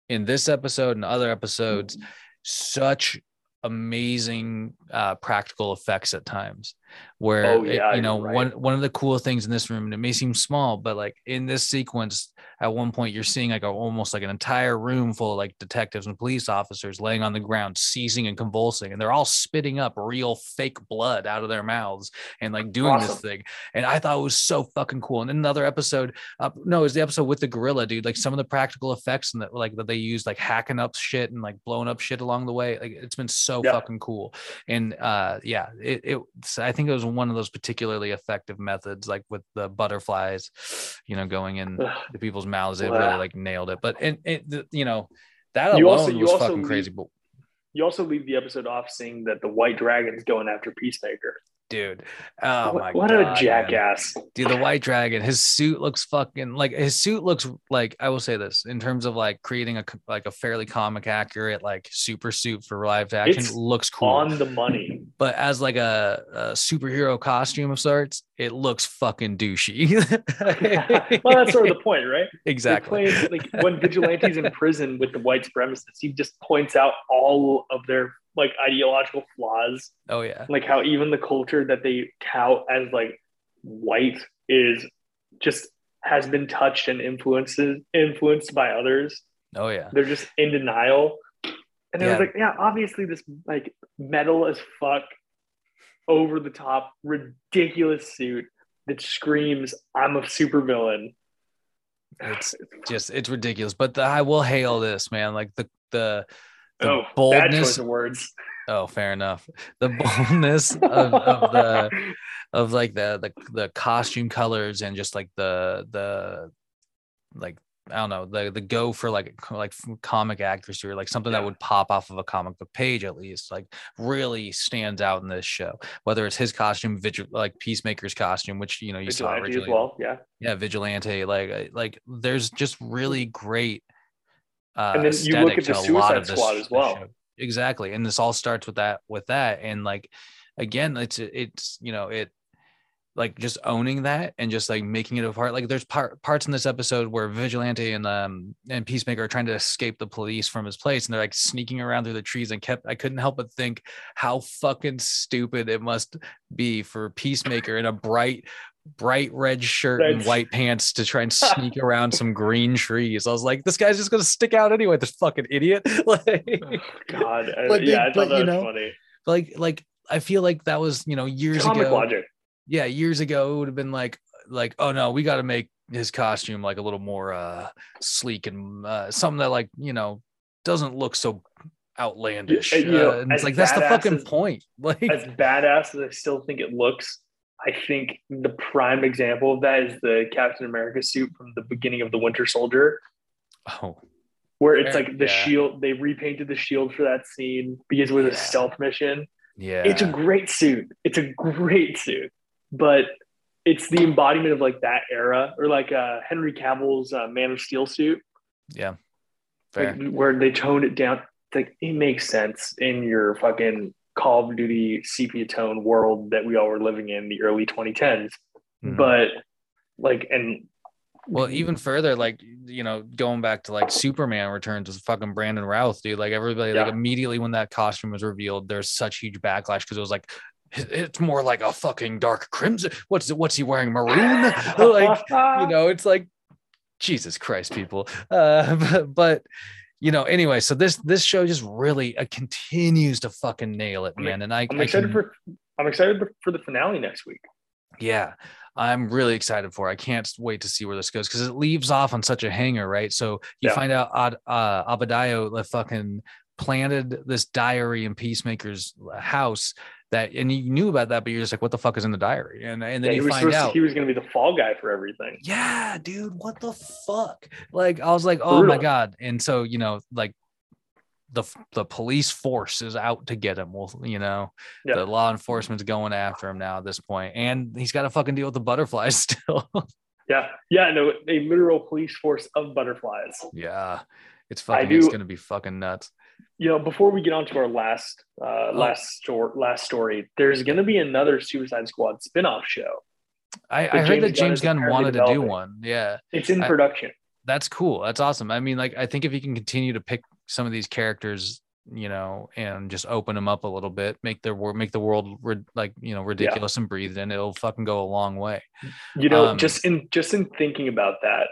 Speaker 2: in this episode and other episodes such amazing uh practical effects at times where
Speaker 3: Oh,
Speaker 2: it-
Speaker 3: yeah,
Speaker 2: you know
Speaker 3: right.
Speaker 2: one one of the cool things in this room and it may seem small but like in this sequence at one point you're seeing like a, almost like an entire room full of like detectives and police officers laying on the ground seizing and convulsing and they're all spitting up real fake blood out of their mouths and like doing this thing and I thought it was so fucking cool. And in another episode, uh, no, it was the episode with the gorilla, dude. Like some of the practical effects and that like that they used, like hacking up shit and like blowing up shit along the way. Like it's been so
Speaker 3: Yeah.
Speaker 2: fucking cool. And uh, yeah, it, it I think it was one of those particularly effective methods, like with the butterflies, you know, going in to people's mouths. They really like nailed it. But and it, the- you know, that
Speaker 3: You
Speaker 2: alone
Speaker 3: also- you
Speaker 2: was
Speaker 3: also
Speaker 2: fucking
Speaker 3: leave-
Speaker 2: crazy. But
Speaker 3: You also leave the episode off seeing that the White Dragon's going after Peacemaker.
Speaker 2: Dude, oh
Speaker 3: what
Speaker 2: my
Speaker 3: what
Speaker 2: god,
Speaker 3: a
Speaker 2: man.
Speaker 3: jackass!
Speaker 2: Dude, the white dragon, his suit looks fucking like his suit looks like I will say this in terms of like creating a like a fairly comic accurate like super suit for live action
Speaker 3: It's
Speaker 2: looks cool.
Speaker 3: On the money.
Speaker 2: but as like a, a superhero costume of sorts, it looks fucking douchey. [laughs]
Speaker 3: well, that's sort of the point, right?
Speaker 2: Exactly.
Speaker 3: like when vigilantes in prison with the white supremacists, he just points out all of their like ideological flaws,
Speaker 2: Oh yeah.
Speaker 3: like how even the culture that they tout as like white is just has been touched and influenced influenced by others.
Speaker 2: Oh yeah.
Speaker 3: They're just in denial. And it was like, yeah, obviously this like metal as fuck, over the top, ridiculous suit that screams, I'm a supervillain.
Speaker 2: It's just it's ridiculous. But the, I will hail this man. Like the the the
Speaker 3: oh,
Speaker 2: boldness.
Speaker 3: choice of words.
Speaker 2: Oh, fair enough. The boldness of, of the [laughs] of like the the the costume colors and just like the the like I don't know the the go for like like comic accuracy or like something that would pop off of a comic book page at least like really stands out in this show. Whether it's his costume, vigil like Peacemaker's costume, which you know you saw
Speaker 3: Vigilante as
Speaker 2: originally,
Speaker 3: well. Yeah.
Speaker 2: yeah, Vigilante. Like like there's just really great. Uh,
Speaker 3: And then you look at the
Speaker 2: to a lot
Speaker 3: Suicide
Speaker 2: this-
Speaker 3: Squad as well.
Speaker 2: Exactly, and this all starts with that with that, and like again, it's it's you know it like just owning that and just like making it a part. Like there's part parts in this episode where Vigilante and um and Peacemaker are trying to escape the police from his place, and they're like sneaking around through the trees. And kept I couldn't help but think how fucking stupid it must be for Peacemaker in a bright bright red shirt and white pants to try and [laughs] sneak around some green trees. I was like, this guy's just gonna stick out anyway, this fucking idiot. [laughs] like,
Speaker 3: God. I-
Speaker 2: But they-
Speaker 3: yeah, I
Speaker 2: but,
Speaker 3: thought that
Speaker 2: you
Speaker 3: was
Speaker 2: know,
Speaker 3: funny.
Speaker 2: like like I feel like that was, you know, years
Speaker 3: Comic
Speaker 2: ago.
Speaker 3: logic.
Speaker 2: Yeah, years ago it would have been like like, oh no, we gotta make his costume like a little more uh sleek and uh something that like, you know, doesn't look so outlandish.
Speaker 3: you know,
Speaker 2: Uh, and it's like that's the fucking
Speaker 3: as-
Speaker 2: point. [laughs] Like
Speaker 3: As badass as I still think it looks, I think the prime example of that is the Captain America suit from the beginning of the Winter Soldier,
Speaker 2: oh
Speaker 3: where it's
Speaker 2: Fair-
Speaker 3: like the
Speaker 2: yeah.
Speaker 3: shield. They repainted the shield for that scene because it was
Speaker 2: Yeah.
Speaker 3: a stealth mission.
Speaker 2: yeah.
Speaker 3: It's a great suit. It's a great suit, but it's the embodiment of like that era, or like uh, Henry Cavill's uh, Man of Steel suit,
Speaker 2: yeah. Fair.
Speaker 3: like, where they toned it down. It's like it makes sense in your fucking Call of Duty sepia tone world that we all were living in the early 2010s.
Speaker 2: Mhm.
Speaker 3: But like, and
Speaker 2: Well, even further, like you know, going back to like Superman Returns with fucking Brandon Routh, dude. Like everybody, like immediately when that costume was revealed, there's such huge backlash because it was like, "It- it's more like a fucking dark crimson. What's it? what's he wearing? Maroon? [laughs] like you [laughs] know, it's like Jesus Christ, people. Uh, [laughs] but, but you know, anyway, so this this show just really uh, continues to fucking nail it, man. And I,
Speaker 3: I'm
Speaker 2: I
Speaker 3: excited
Speaker 2: can-
Speaker 3: for I'm excited for the finale next week.
Speaker 2: yeah, I'm really excited for. it. I can't wait to see where this goes because it leaves off on such a hanger, right? So you
Speaker 3: Yeah.
Speaker 2: find out Ad, uh, Abadayo the fucking planted this diary in Peacemaker's house that, and you knew about that, but you're just like, what the fuck is in the diary? And and then
Speaker 3: Yeah, he
Speaker 2: you
Speaker 3: was
Speaker 2: find
Speaker 3: to-
Speaker 2: out.
Speaker 3: he was going to be the fall guy for everything.
Speaker 2: yeah, dude, what the fuck? Like, I was like, oh my god. And so you know, like. The, the police force is out to get him. Well, you know,
Speaker 3: Yeah.
Speaker 2: the law enforcement's going after him now at this point, and he's got to fucking deal with the butterflies [laughs] still.
Speaker 3: Yeah, yeah, no, a literal police force of butterflies.
Speaker 2: yeah, it's fucking. It's gonna be fucking nuts.
Speaker 3: You know, before we get on to our last uh, last story, last story, there's going to be another Suicide Squad spin-off show.
Speaker 2: I, I heard
Speaker 3: James
Speaker 2: that James
Speaker 3: is
Speaker 2: Gunn wanted to do one. Yeah.
Speaker 3: It's in
Speaker 2: I-
Speaker 3: production.
Speaker 2: That's cool. That's awesome. I mean, like, I think if you can continue to pick some of these characters, you know, and just open them up a little bit, make their world, make the world like, you know, ridiculous and breathed in, it'll fucking go a long way.
Speaker 3: You know,
Speaker 2: Um,
Speaker 3: just in just in thinking about that,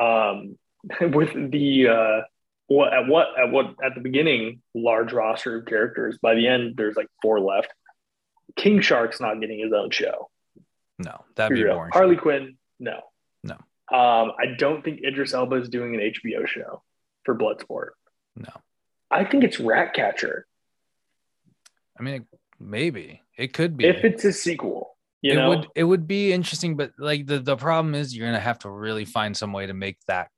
Speaker 3: um, [laughs] with the uh, what at what at what at the beginning large roster of characters. By the end, there's like four left. King Shark's not getting his own show.
Speaker 2: No, that'd
Speaker 3: Be
Speaker 2: be boring.
Speaker 3: Harley Quinn, no,
Speaker 2: No.
Speaker 3: Um, I don't think Idris Elba is doing an HBO show for Bloodsport.
Speaker 2: No.
Speaker 3: I think it's Ratcatcher.
Speaker 2: I mean, maybe it could be.
Speaker 3: If it's a sequel, you
Speaker 2: it
Speaker 3: know,
Speaker 2: would it would be interesting, but like the the problem is you're gonna have to really find some way to make that.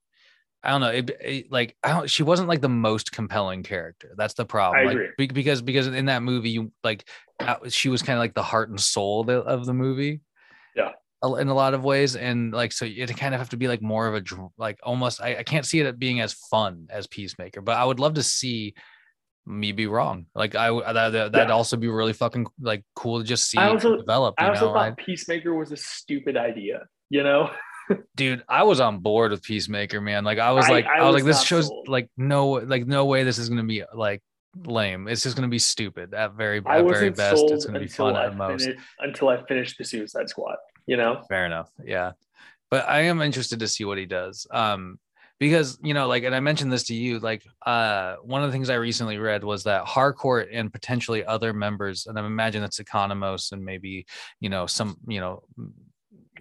Speaker 2: I don't know. It, it- like I don't. She wasn't like the most compelling character. That's the problem.
Speaker 3: I
Speaker 2: like,
Speaker 3: agree.
Speaker 2: be- because because in that movie, you like was- she was kind of like the heart and soul of the, of the movie.
Speaker 3: Yeah.
Speaker 2: In a lot of ways, and like so, it kind of have to be like more of a like almost. I, I can't see it being as fun as Peacemaker, but I would love to see me be wrong. Like I that, that, that'd
Speaker 3: Yeah.
Speaker 2: also be really fucking like cool to just see
Speaker 3: I also-
Speaker 2: develop. You
Speaker 3: I also
Speaker 2: know,
Speaker 3: thought Peacemaker was a stupid idea. You know, [laughs]
Speaker 2: dude i was on board with peacemaker man. Like i was like
Speaker 3: I
Speaker 2: i, was
Speaker 3: was
Speaker 2: like this shows
Speaker 3: sold.
Speaker 2: like no like no way this is gonna be like lame. It's just gonna be stupid at very
Speaker 3: I
Speaker 2: at very best. It's gonna be fun
Speaker 3: I
Speaker 2: at most.
Speaker 3: finished until I finished the Suicide Squad. You know,
Speaker 2: fair enough yeah. But i am interested to see what he does um because you know like and i mentioned this to you like uh one of the things i recently read was that harcourt and potentially other members and i imagine that's economos and maybe you know some you know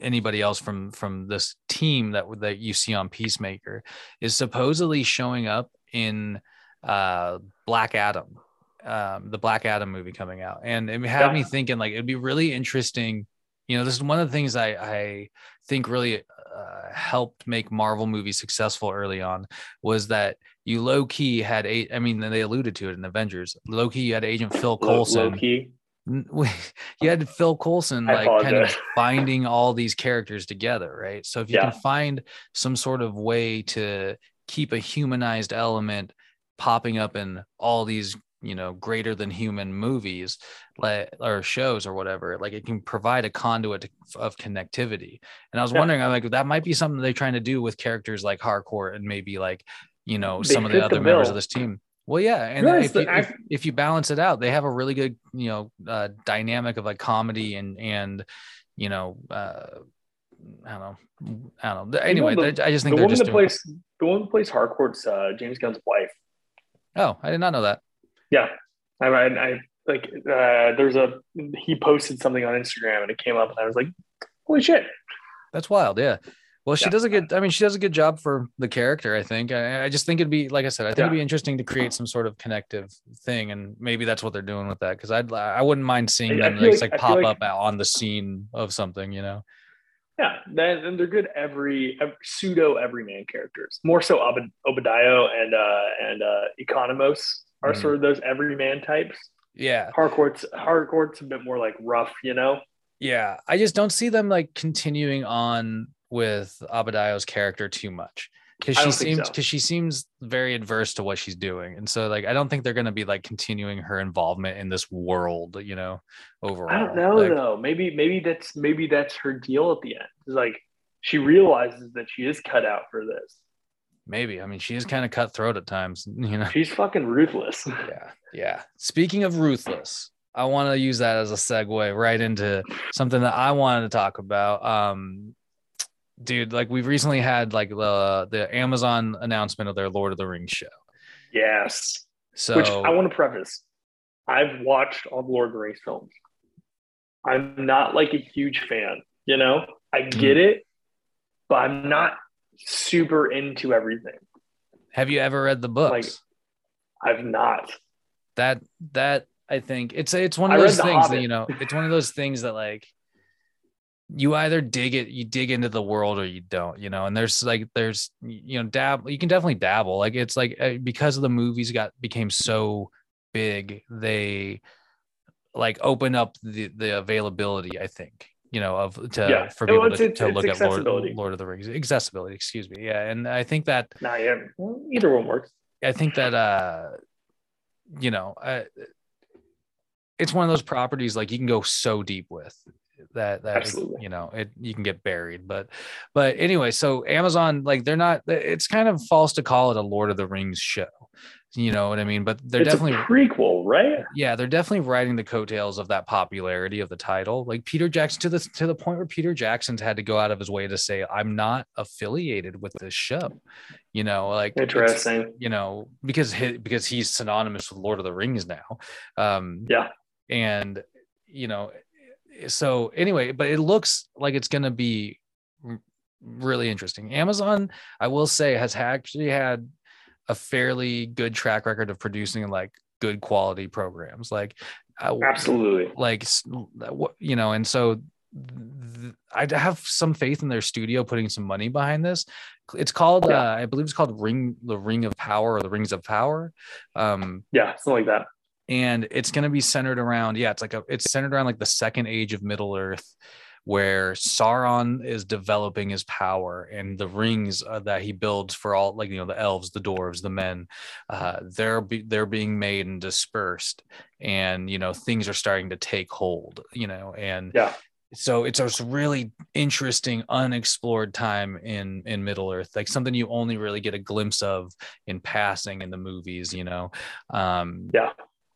Speaker 2: anybody else from from this team that that you see on peacemaker is supposedly showing up in uh black adam um the black adam movie coming out and it had me thinking like it'd be really interesting you know this is one of the things i i think really uh, helped make marvel movies successful early on was that you low key had eight i mean they alluded to it in avengers low key you had agent phil
Speaker 3: low,
Speaker 2: coulson
Speaker 3: low key. [laughs]
Speaker 2: You had Phil Coulson like kind of [laughs] binding all these characters together, right? So if you
Speaker 3: Yeah.
Speaker 2: can find some sort of way to keep a humanized element popping up in all these, you know, greater than human movies like or shows or whatever, like it can provide a conduit of connectivity. And I was wondering, I'm like, that might be something they're trying to do with characters like Harcourt and maybe like, you know,
Speaker 3: They
Speaker 2: some of the other members of this team. Well, yeah, and if,
Speaker 3: the
Speaker 2: you, if, if you balance it out, they have a really good, you know, uh, dynamic of like comedy and and you know, uh, I don't know, I don't know. Anyway,
Speaker 3: the-
Speaker 2: they're- I just
Speaker 3: The
Speaker 2: think they're
Speaker 3: woman
Speaker 2: just
Speaker 3: that plays the woman that plays Harcourt's uh, James Gunn's wife.
Speaker 2: Oh, I did not know that.
Speaker 3: Yeah, I, I, I like. Uh, there's a he posted something on Instagram and it came up and I was like, holy shit.
Speaker 2: That's wild. Yeah. Well, she
Speaker 3: Yeah.
Speaker 2: does a good. I mean, she does a good job for the character. I think. I, I just think it'd be like I said. I think it'd be interesting to create some sort of connective thing, and maybe that's what they're doing with that. Because I'd I wouldn't mind seeing them
Speaker 3: like-
Speaker 2: like, pop
Speaker 3: like-
Speaker 2: up on the scene of something. You know.
Speaker 3: Yeah, and they're good every, every pseudo everyman characters. More so Ob- Obadiah and uh and uh Economos are
Speaker 2: Mhm.
Speaker 3: sort of those everyman types.
Speaker 2: Yeah.
Speaker 3: Harcourt's Harcourt's a bit more like rough, you know.
Speaker 2: Yeah, I just don't see them like continuing on with Abadiah's character too much because she seems
Speaker 3: so.
Speaker 2: because she seems very adverse to what she's doing, and so like I don't think they're going to be like continuing her involvement in this world, you know. Overall,
Speaker 3: I don't know
Speaker 2: Like,
Speaker 3: though. Maybe maybe that's maybe that's her deal at the end. It's like she realizes that she is cut out for this.
Speaker 2: Maybe I mean she is kind of cutthroat at times, [laughs] you know.
Speaker 3: She's fucking ruthless. [laughs]
Speaker 2: Yeah, yeah. Speaking of ruthless, I want to use that as a segue right into something that I wanted to talk about. Um, dude, like we've recently had like the the Amazon announcement of their Lord of the Rings show.
Speaker 3: yes.
Speaker 2: So
Speaker 3: Which I want to preface. I've watched all the Lord of the Rings films. I'm not like a huge fan, you know? I get hmm. it, but I'm not super into everything.
Speaker 2: have you ever read the books?
Speaker 3: Like, I've not.
Speaker 2: that that I think it's it's one of
Speaker 3: read
Speaker 2: those things that you know it's one of those things that like you either dig it you dig into the world or you don't you know and there's like there's you know dab you can definitely dabble like it's like uh, because of the movies got became so big they like open up the the availability i think you know of to
Speaker 3: Yeah.
Speaker 2: for people
Speaker 3: it's-
Speaker 2: to,
Speaker 3: it's-
Speaker 2: to
Speaker 3: it's
Speaker 2: look at lord, lord of the rings accessibility excuse me yeah and i think that
Speaker 3: yet. Well, either one works.
Speaker 2: I think that uh you know, uh, it's one of those properties like you can go so deep with that that
Speaker 3: Absolutely.
Speaker 2: you know it you can get buried but but anyway so amazon like they're not it's kind of false to call it a lord of the rings show you know what i mean but they're
Speaker 3: it's
Speaker 2: definitely
Speaker 3: a prequel, right?
Speaker 2: yeah they're definitely riding the coattails of that popularity of the title like peter jackson to the to the point where peter jackson's had to go out of his way to say i'm not affiliated with this show you know like
Speaker 3: Interesting.
Speaker 2: you know because he, because he's synonymous with lord of the rings now um
Speaker 3: Yeah.
Speaker 2: and you know so anyway but it looks like it's going to be really interesting amazon i will say has actually had a fairly good track record of producing like good quality programs like
Speaker 3: Absolutely.
Speaker 2: like you know and so i have some faith in their studio putting some money behind this it's called
Speaker 3: Yeah.
Speaker 2: uh, i believe it's called ring the ring of power or the rings of power um
Speaker 3: Yeah, something like that.
Speaker 2: And it's going to be centered around yeah it's like a it's centered around like the second age of middle earth where sauron is developing his power and the rings uh, that he builds for all like you know the elves the dwarves the men uh they're be, they're being made and dispersed and you know things are starting to take hold you know and
Speaker 3: Yeah.
Speaker 2: so it's a really interesting unexplored time in in middle earth like something you only really get a glimpse of in passing in the movies you know um
Speaker 3: Yeah.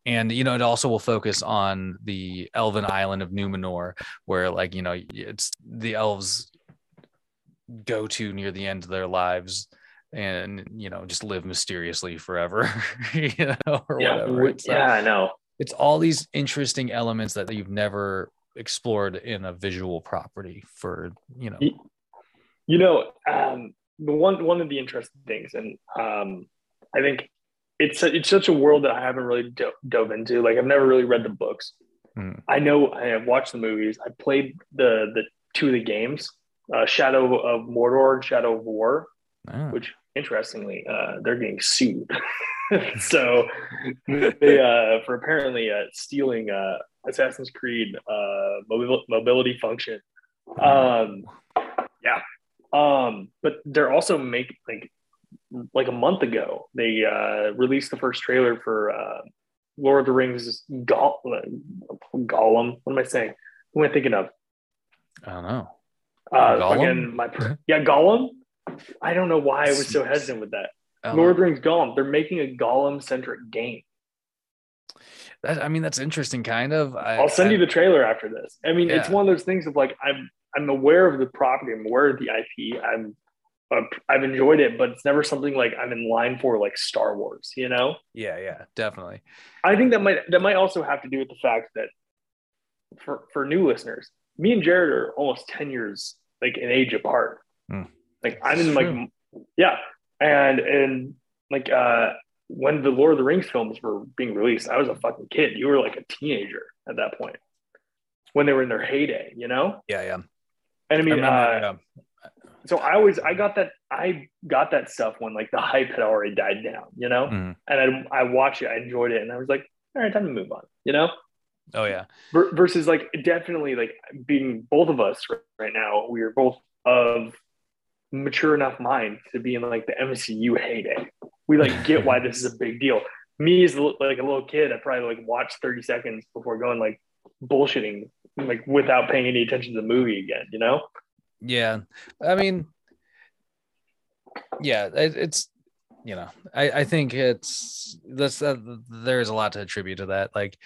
Speaker 2: And you know it also will focus on the elven island of numenor where like you know it's the elves go to near the end of their lives and you know just live mysteriously forever [laughs] you know or
Speaker 3: Yeah,
Speaker 2: whatever. It's, uh,
Speaker 3: yeah, I know.
Speaker 2: it's all these interesting elements that you've never explored in a visual property for you know.
Speaker 3: You know, um, one one of the interesting things, and um, I think it's a, it's such a world that I haven't really do- dove into. Like I've never really read the books.
Speaker 2: Hmm.
Speaker 3: I know I have watched the movies. I played the the two of the games, uh, Shadow of Mordor and Shadow of War,
Speaker 2: Ah,
Speaker 3: which interestingly uh, they're getting sued. [laughs] so they uh, for apparently uh, stealing uh, Assassin's Creed uh, mobil- mobility function. Um, yeah. Um, but they're also make like like a month ago they uh, released the first trailer for uh, Lord of the Rings Goll- Gollum. What am I saying? Who am I thinking of?
Speaker 2: i don't know
Speaker 3: Uh,
Speaker 2: Gollum?
Speaker 3: my yeah Gollum. I don't know why I was so hesitant with that.
Speaker 2: Don't
Speaker 3: Lord of the Rings Gollum. They're making a Gollum centric game.
Speaker 2: That, i mean that's interesting kind of I,
Speaker 3: I'll send
Speaker 2: I-
Speaker 3: you the trailer after this. I mean, it's one of those things of like I'm I'm aware of the property, I'm aware of the IP. I'm I've enjoyed it, but it's never something like I'm in line for like Star Wars. You know,
Speaker 2: yeah yeah definitely
Speaker 3: I think that might that might also have to do with the fact that for for new listeners, me and Jared are almost ten years like an age apart.
Speaker 2: Hmm.
Speaker 3: Like I'm in like yeah, and and like uh when the Lord of the Rings films were being released, I was a fucking kid. You were like a teenager at that point when they were in their heyday, you know.
Speaker 2: yeah yeah
Speaker 3: And I mean,
Speaker 2: remember,
Speaker 3: uh,
Speaker 2: yeah.
Speaker 3: So I always I got that I got that stuff when like the hype had already died down, you know.
Speaker 2: Mhm.
Speaker 3: And I I watched it, I enjoyed it, and I was like, all right, time to move on, you know.
Speaker 2: oh yeah
Speaker 3: Ver- versus like definitely like being both of us right now, we are both of mature enough mind to be in like the MCU heyday. We like get why [laughs] this is a big deal. Me as like a little kid, I probably like watched 30 seconds before going like bullshitting, like without paying any attention to the movie again, you know?
Speaker 2: Yeah, I mean, yeah, it, it's you know, I I think it's that's uh, there's a lot to attribute to that, like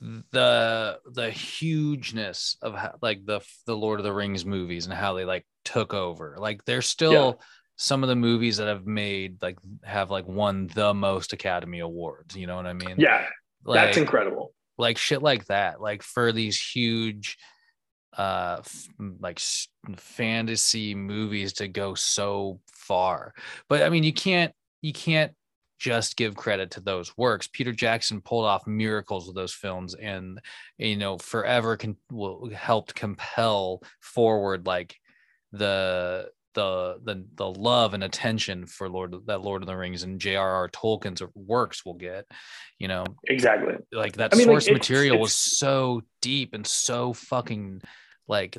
Speaker 2: the the hugeness of how, like the the Lord of the Rings movies and how they like took over. Like there's still some of the movies that have made like have like won the most Academy Awards. You know what I mean?
Speaker 3: Yeah,
Speaker 2: like,
Speaker 3: that's incredible.
Speaker 2: like shit like that like for these huge uh f- like s- fantasy movies to go so far. But i mean you can't you can't just give credit to those works. Peter jackson pulled off miracles with those films and you know forever can will helped compel forward like the the the the love and attention for lord that lord of the rings and j.r.r tolkien's works will get you know
Speaker 3: Exactly.
Speaker 2: like that
Speaker 3: I mean, like,
Speaker 2: source
Speaker 3: it's-
Speaker 2: material was so deep and so fucking like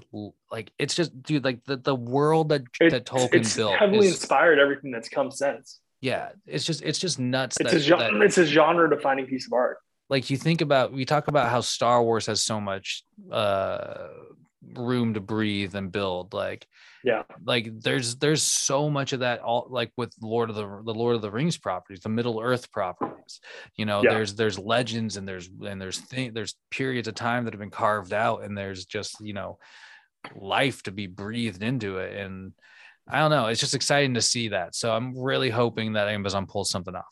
Speaker 2: like it's just dude like the, the world that
Speaker 3: It-
Speaker 2: that Tolkien
Speaker 3: it's
Speaker 2: built
Speaker 3: heavily
Speaker 2: is,
Speaker 3: inspired everything that's come since.
Speaker 2: yeah, it's just it's just nuts.
Speaker 3: It's
Speaker 2: that,
Speaker 3: a genre.
Speaker 2: that-
Speaker 3: It's a genre defining piece of art.
Speaker 2: like you think about we talk about how Star Wars has so much uh room to breathe and build like
Speaker 3: Yeah.
Speaker 2: like there's there's so much of that all like with Lord of the the Lord of the Rings properties the Middle Earth properties you know
Speaker 3: Yeah.
Speaker 2: there's there's legends and there's and there's th- there's periods of time that have been carved out and there's just you know life to be breathed into it and I don't know it's just exciting to see that so I'm really hoping that Amazon pulls something off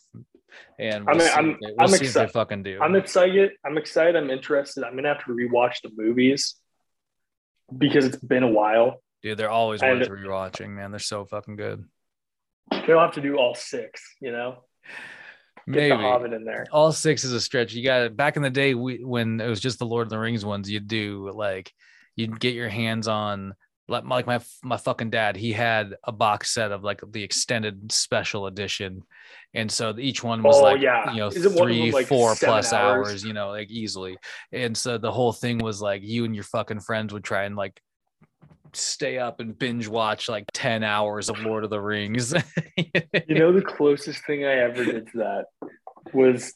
Speaker 2: and
Speaker 3: I
Speaker 2: we'll
Speaker 3: mean,
Speaker 2: see,
Speaker 3: I'm-
Speaker 2: they, we'll
Speaker 3: I'm
Speaker 2: see if they
Speaker 3: excited.
Speaker 2: fucking do
Speaker 3: I'm excited. I'm excited. I'm interested. I'm gonna have to rewatch the movies because it's been a while.
Speaker 2: Dude, they're always
Speaker 3: And-
Speaker 2: worth rewatching, man. They're so fucking good.
Speaker 3: They'll have to do all six. You know, get
Speaker 2: Maybe
Speaker 3: the Hobbit in there.
Speaker 2: all six is a stretch. You got it. Back in the day, we, when it was just the Lord of the Rings ones, you'd do like you'd get your hands on like my like my my fucking dad. He had a box set of like the extended special edition, and so each one was
Speaker 3: Oh,
Speaker 2: like
Speaker 3: yeah.
Speaker 2: you know
Speaker 3: Isn't one of them,
Speaker 2: three,
Speaker 3: like,
Speaker 2: four plus
Speaker 3: hours?
Speaker 2: hours, you know, like easily. And so the whole thing was like you and your fucking friends would try and like stay up and binge watch like 10 hours of Lord of the Rings.
Speaker 3: You know, the [laughs] closest thing I ever did to that was,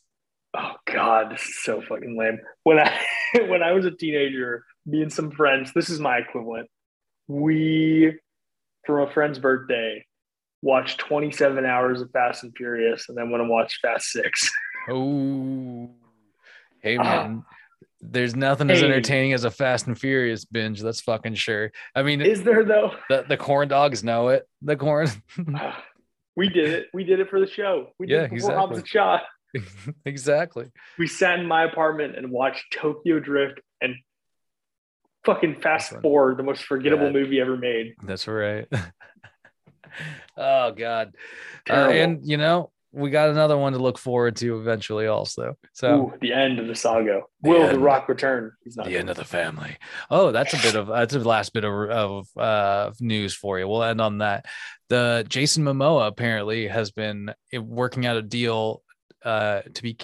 Speaker 3: oh god, this is so fucking lame. When I [laughs] when I was a teenager, me and some friends, this is my equivalent. We, for a friend's birthday, watched 27 hours of Fast and Furious, and then went and watched Fast Six.
Speaker 2: Oh, hey
Speaker 3: Ah.
Speaker 2: man, there's nothing as entertaining as a Fast and Furious binge. That's fucking sure. I mean,
Speaker 3: Is there though?
Speaker 2: the the corn dogs know it. The corn, [laughs]
Speaker 3: We did it. We did it for the show. We did
Speaker 2: Yeah,
Speaker 3: it before Hobbs
Speaker 2: exactly.
Speaker 3: and Shaw. [laughs]
Speaker 2: exactly.
Speaker 3: We sat in my apartment and watched Tokyo Drift and fucking Fast
Speaker 2: Excellent.
Speaker 3: Forward, the most forgettable
Speaker 2: Yeah.
Speaker 3: movie ever made.
Speaker 2: That's right. [laughs] oh God, uh, and you know we got another one to look forward to eventually, also. So.
Speaker 3: Ooh, the end of the saga.
Speaker 2: The
Speaker 3: Will the. Rock return? He's not.
Speaker 2: the end of the family. Oh, that's a bit of that's a last bit of, of uh, news for you. We'll end on that. The Jason Momoa apparently has been working out a deal uh, to be,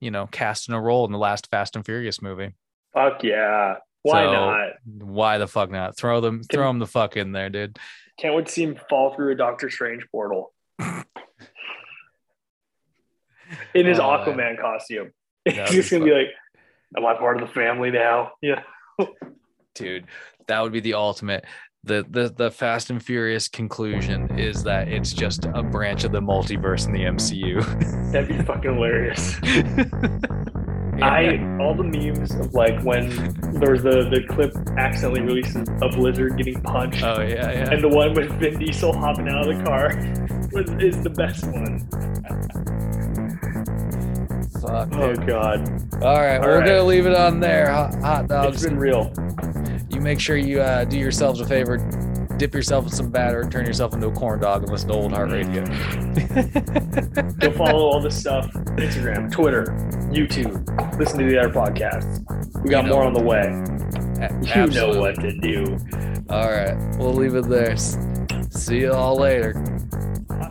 Speaker 2: you know, cast in a role in the last Fast and Furious movie.
Speaker 3: Fuck yeah. Why
Speaker 2: So-
Speaker 3: not?
Speaker 2: Why the fuck not? Throw them, throw them the fuck in there, dude.
Speaker 3: Can't wait to see him fall through a Doctor Strange portal [laughs] in his
Speaker 2: oh, man.
Speaker 3: Aquaman costume. [laughs] He's just gonna be like, "Am I part of the family now?" [laughs] Yeah.
Speaker 2: dude that would be the ultimate the, the the fast and furious conclusion is that it's just a branch of the multiverse in the mcu
Speaker 3: That'd be fucking hilarious. I all the memes of like when there was the the clip accidentally released of Blizzard getting punched,
Speaker 2: oh yeah yeah
Speaker 3: and the one with Vin Diesel hopping out of the car [laughs] was, is the best one.
Speaker 2: Fuck,
Speaker 3: Oh god,
Speaker 2: all right
Speaker 3: All
Speaker 2: we're
Speaker 3: right.
Speaker 2: gonna leave it on there hot, hot
Speaker 3: it's
Speaker 2: dogs
Speaker 3: been real.
Speaker 2: you make sure you uh, do yourselves a favor dip yourself in some batter and turn yourself into a corn dog and listen to old heart radio
Speaker 3: Go follow all this stuff: Instagram, Twitter, YouTube. Listen to the other podcasts. We got
Speaker 2: You know
Speaker 3: more on the way.
Speaker 2: A-
Speaker 3: You know what to do.
Speaker 2: all right we'll leave it there see you all later uh,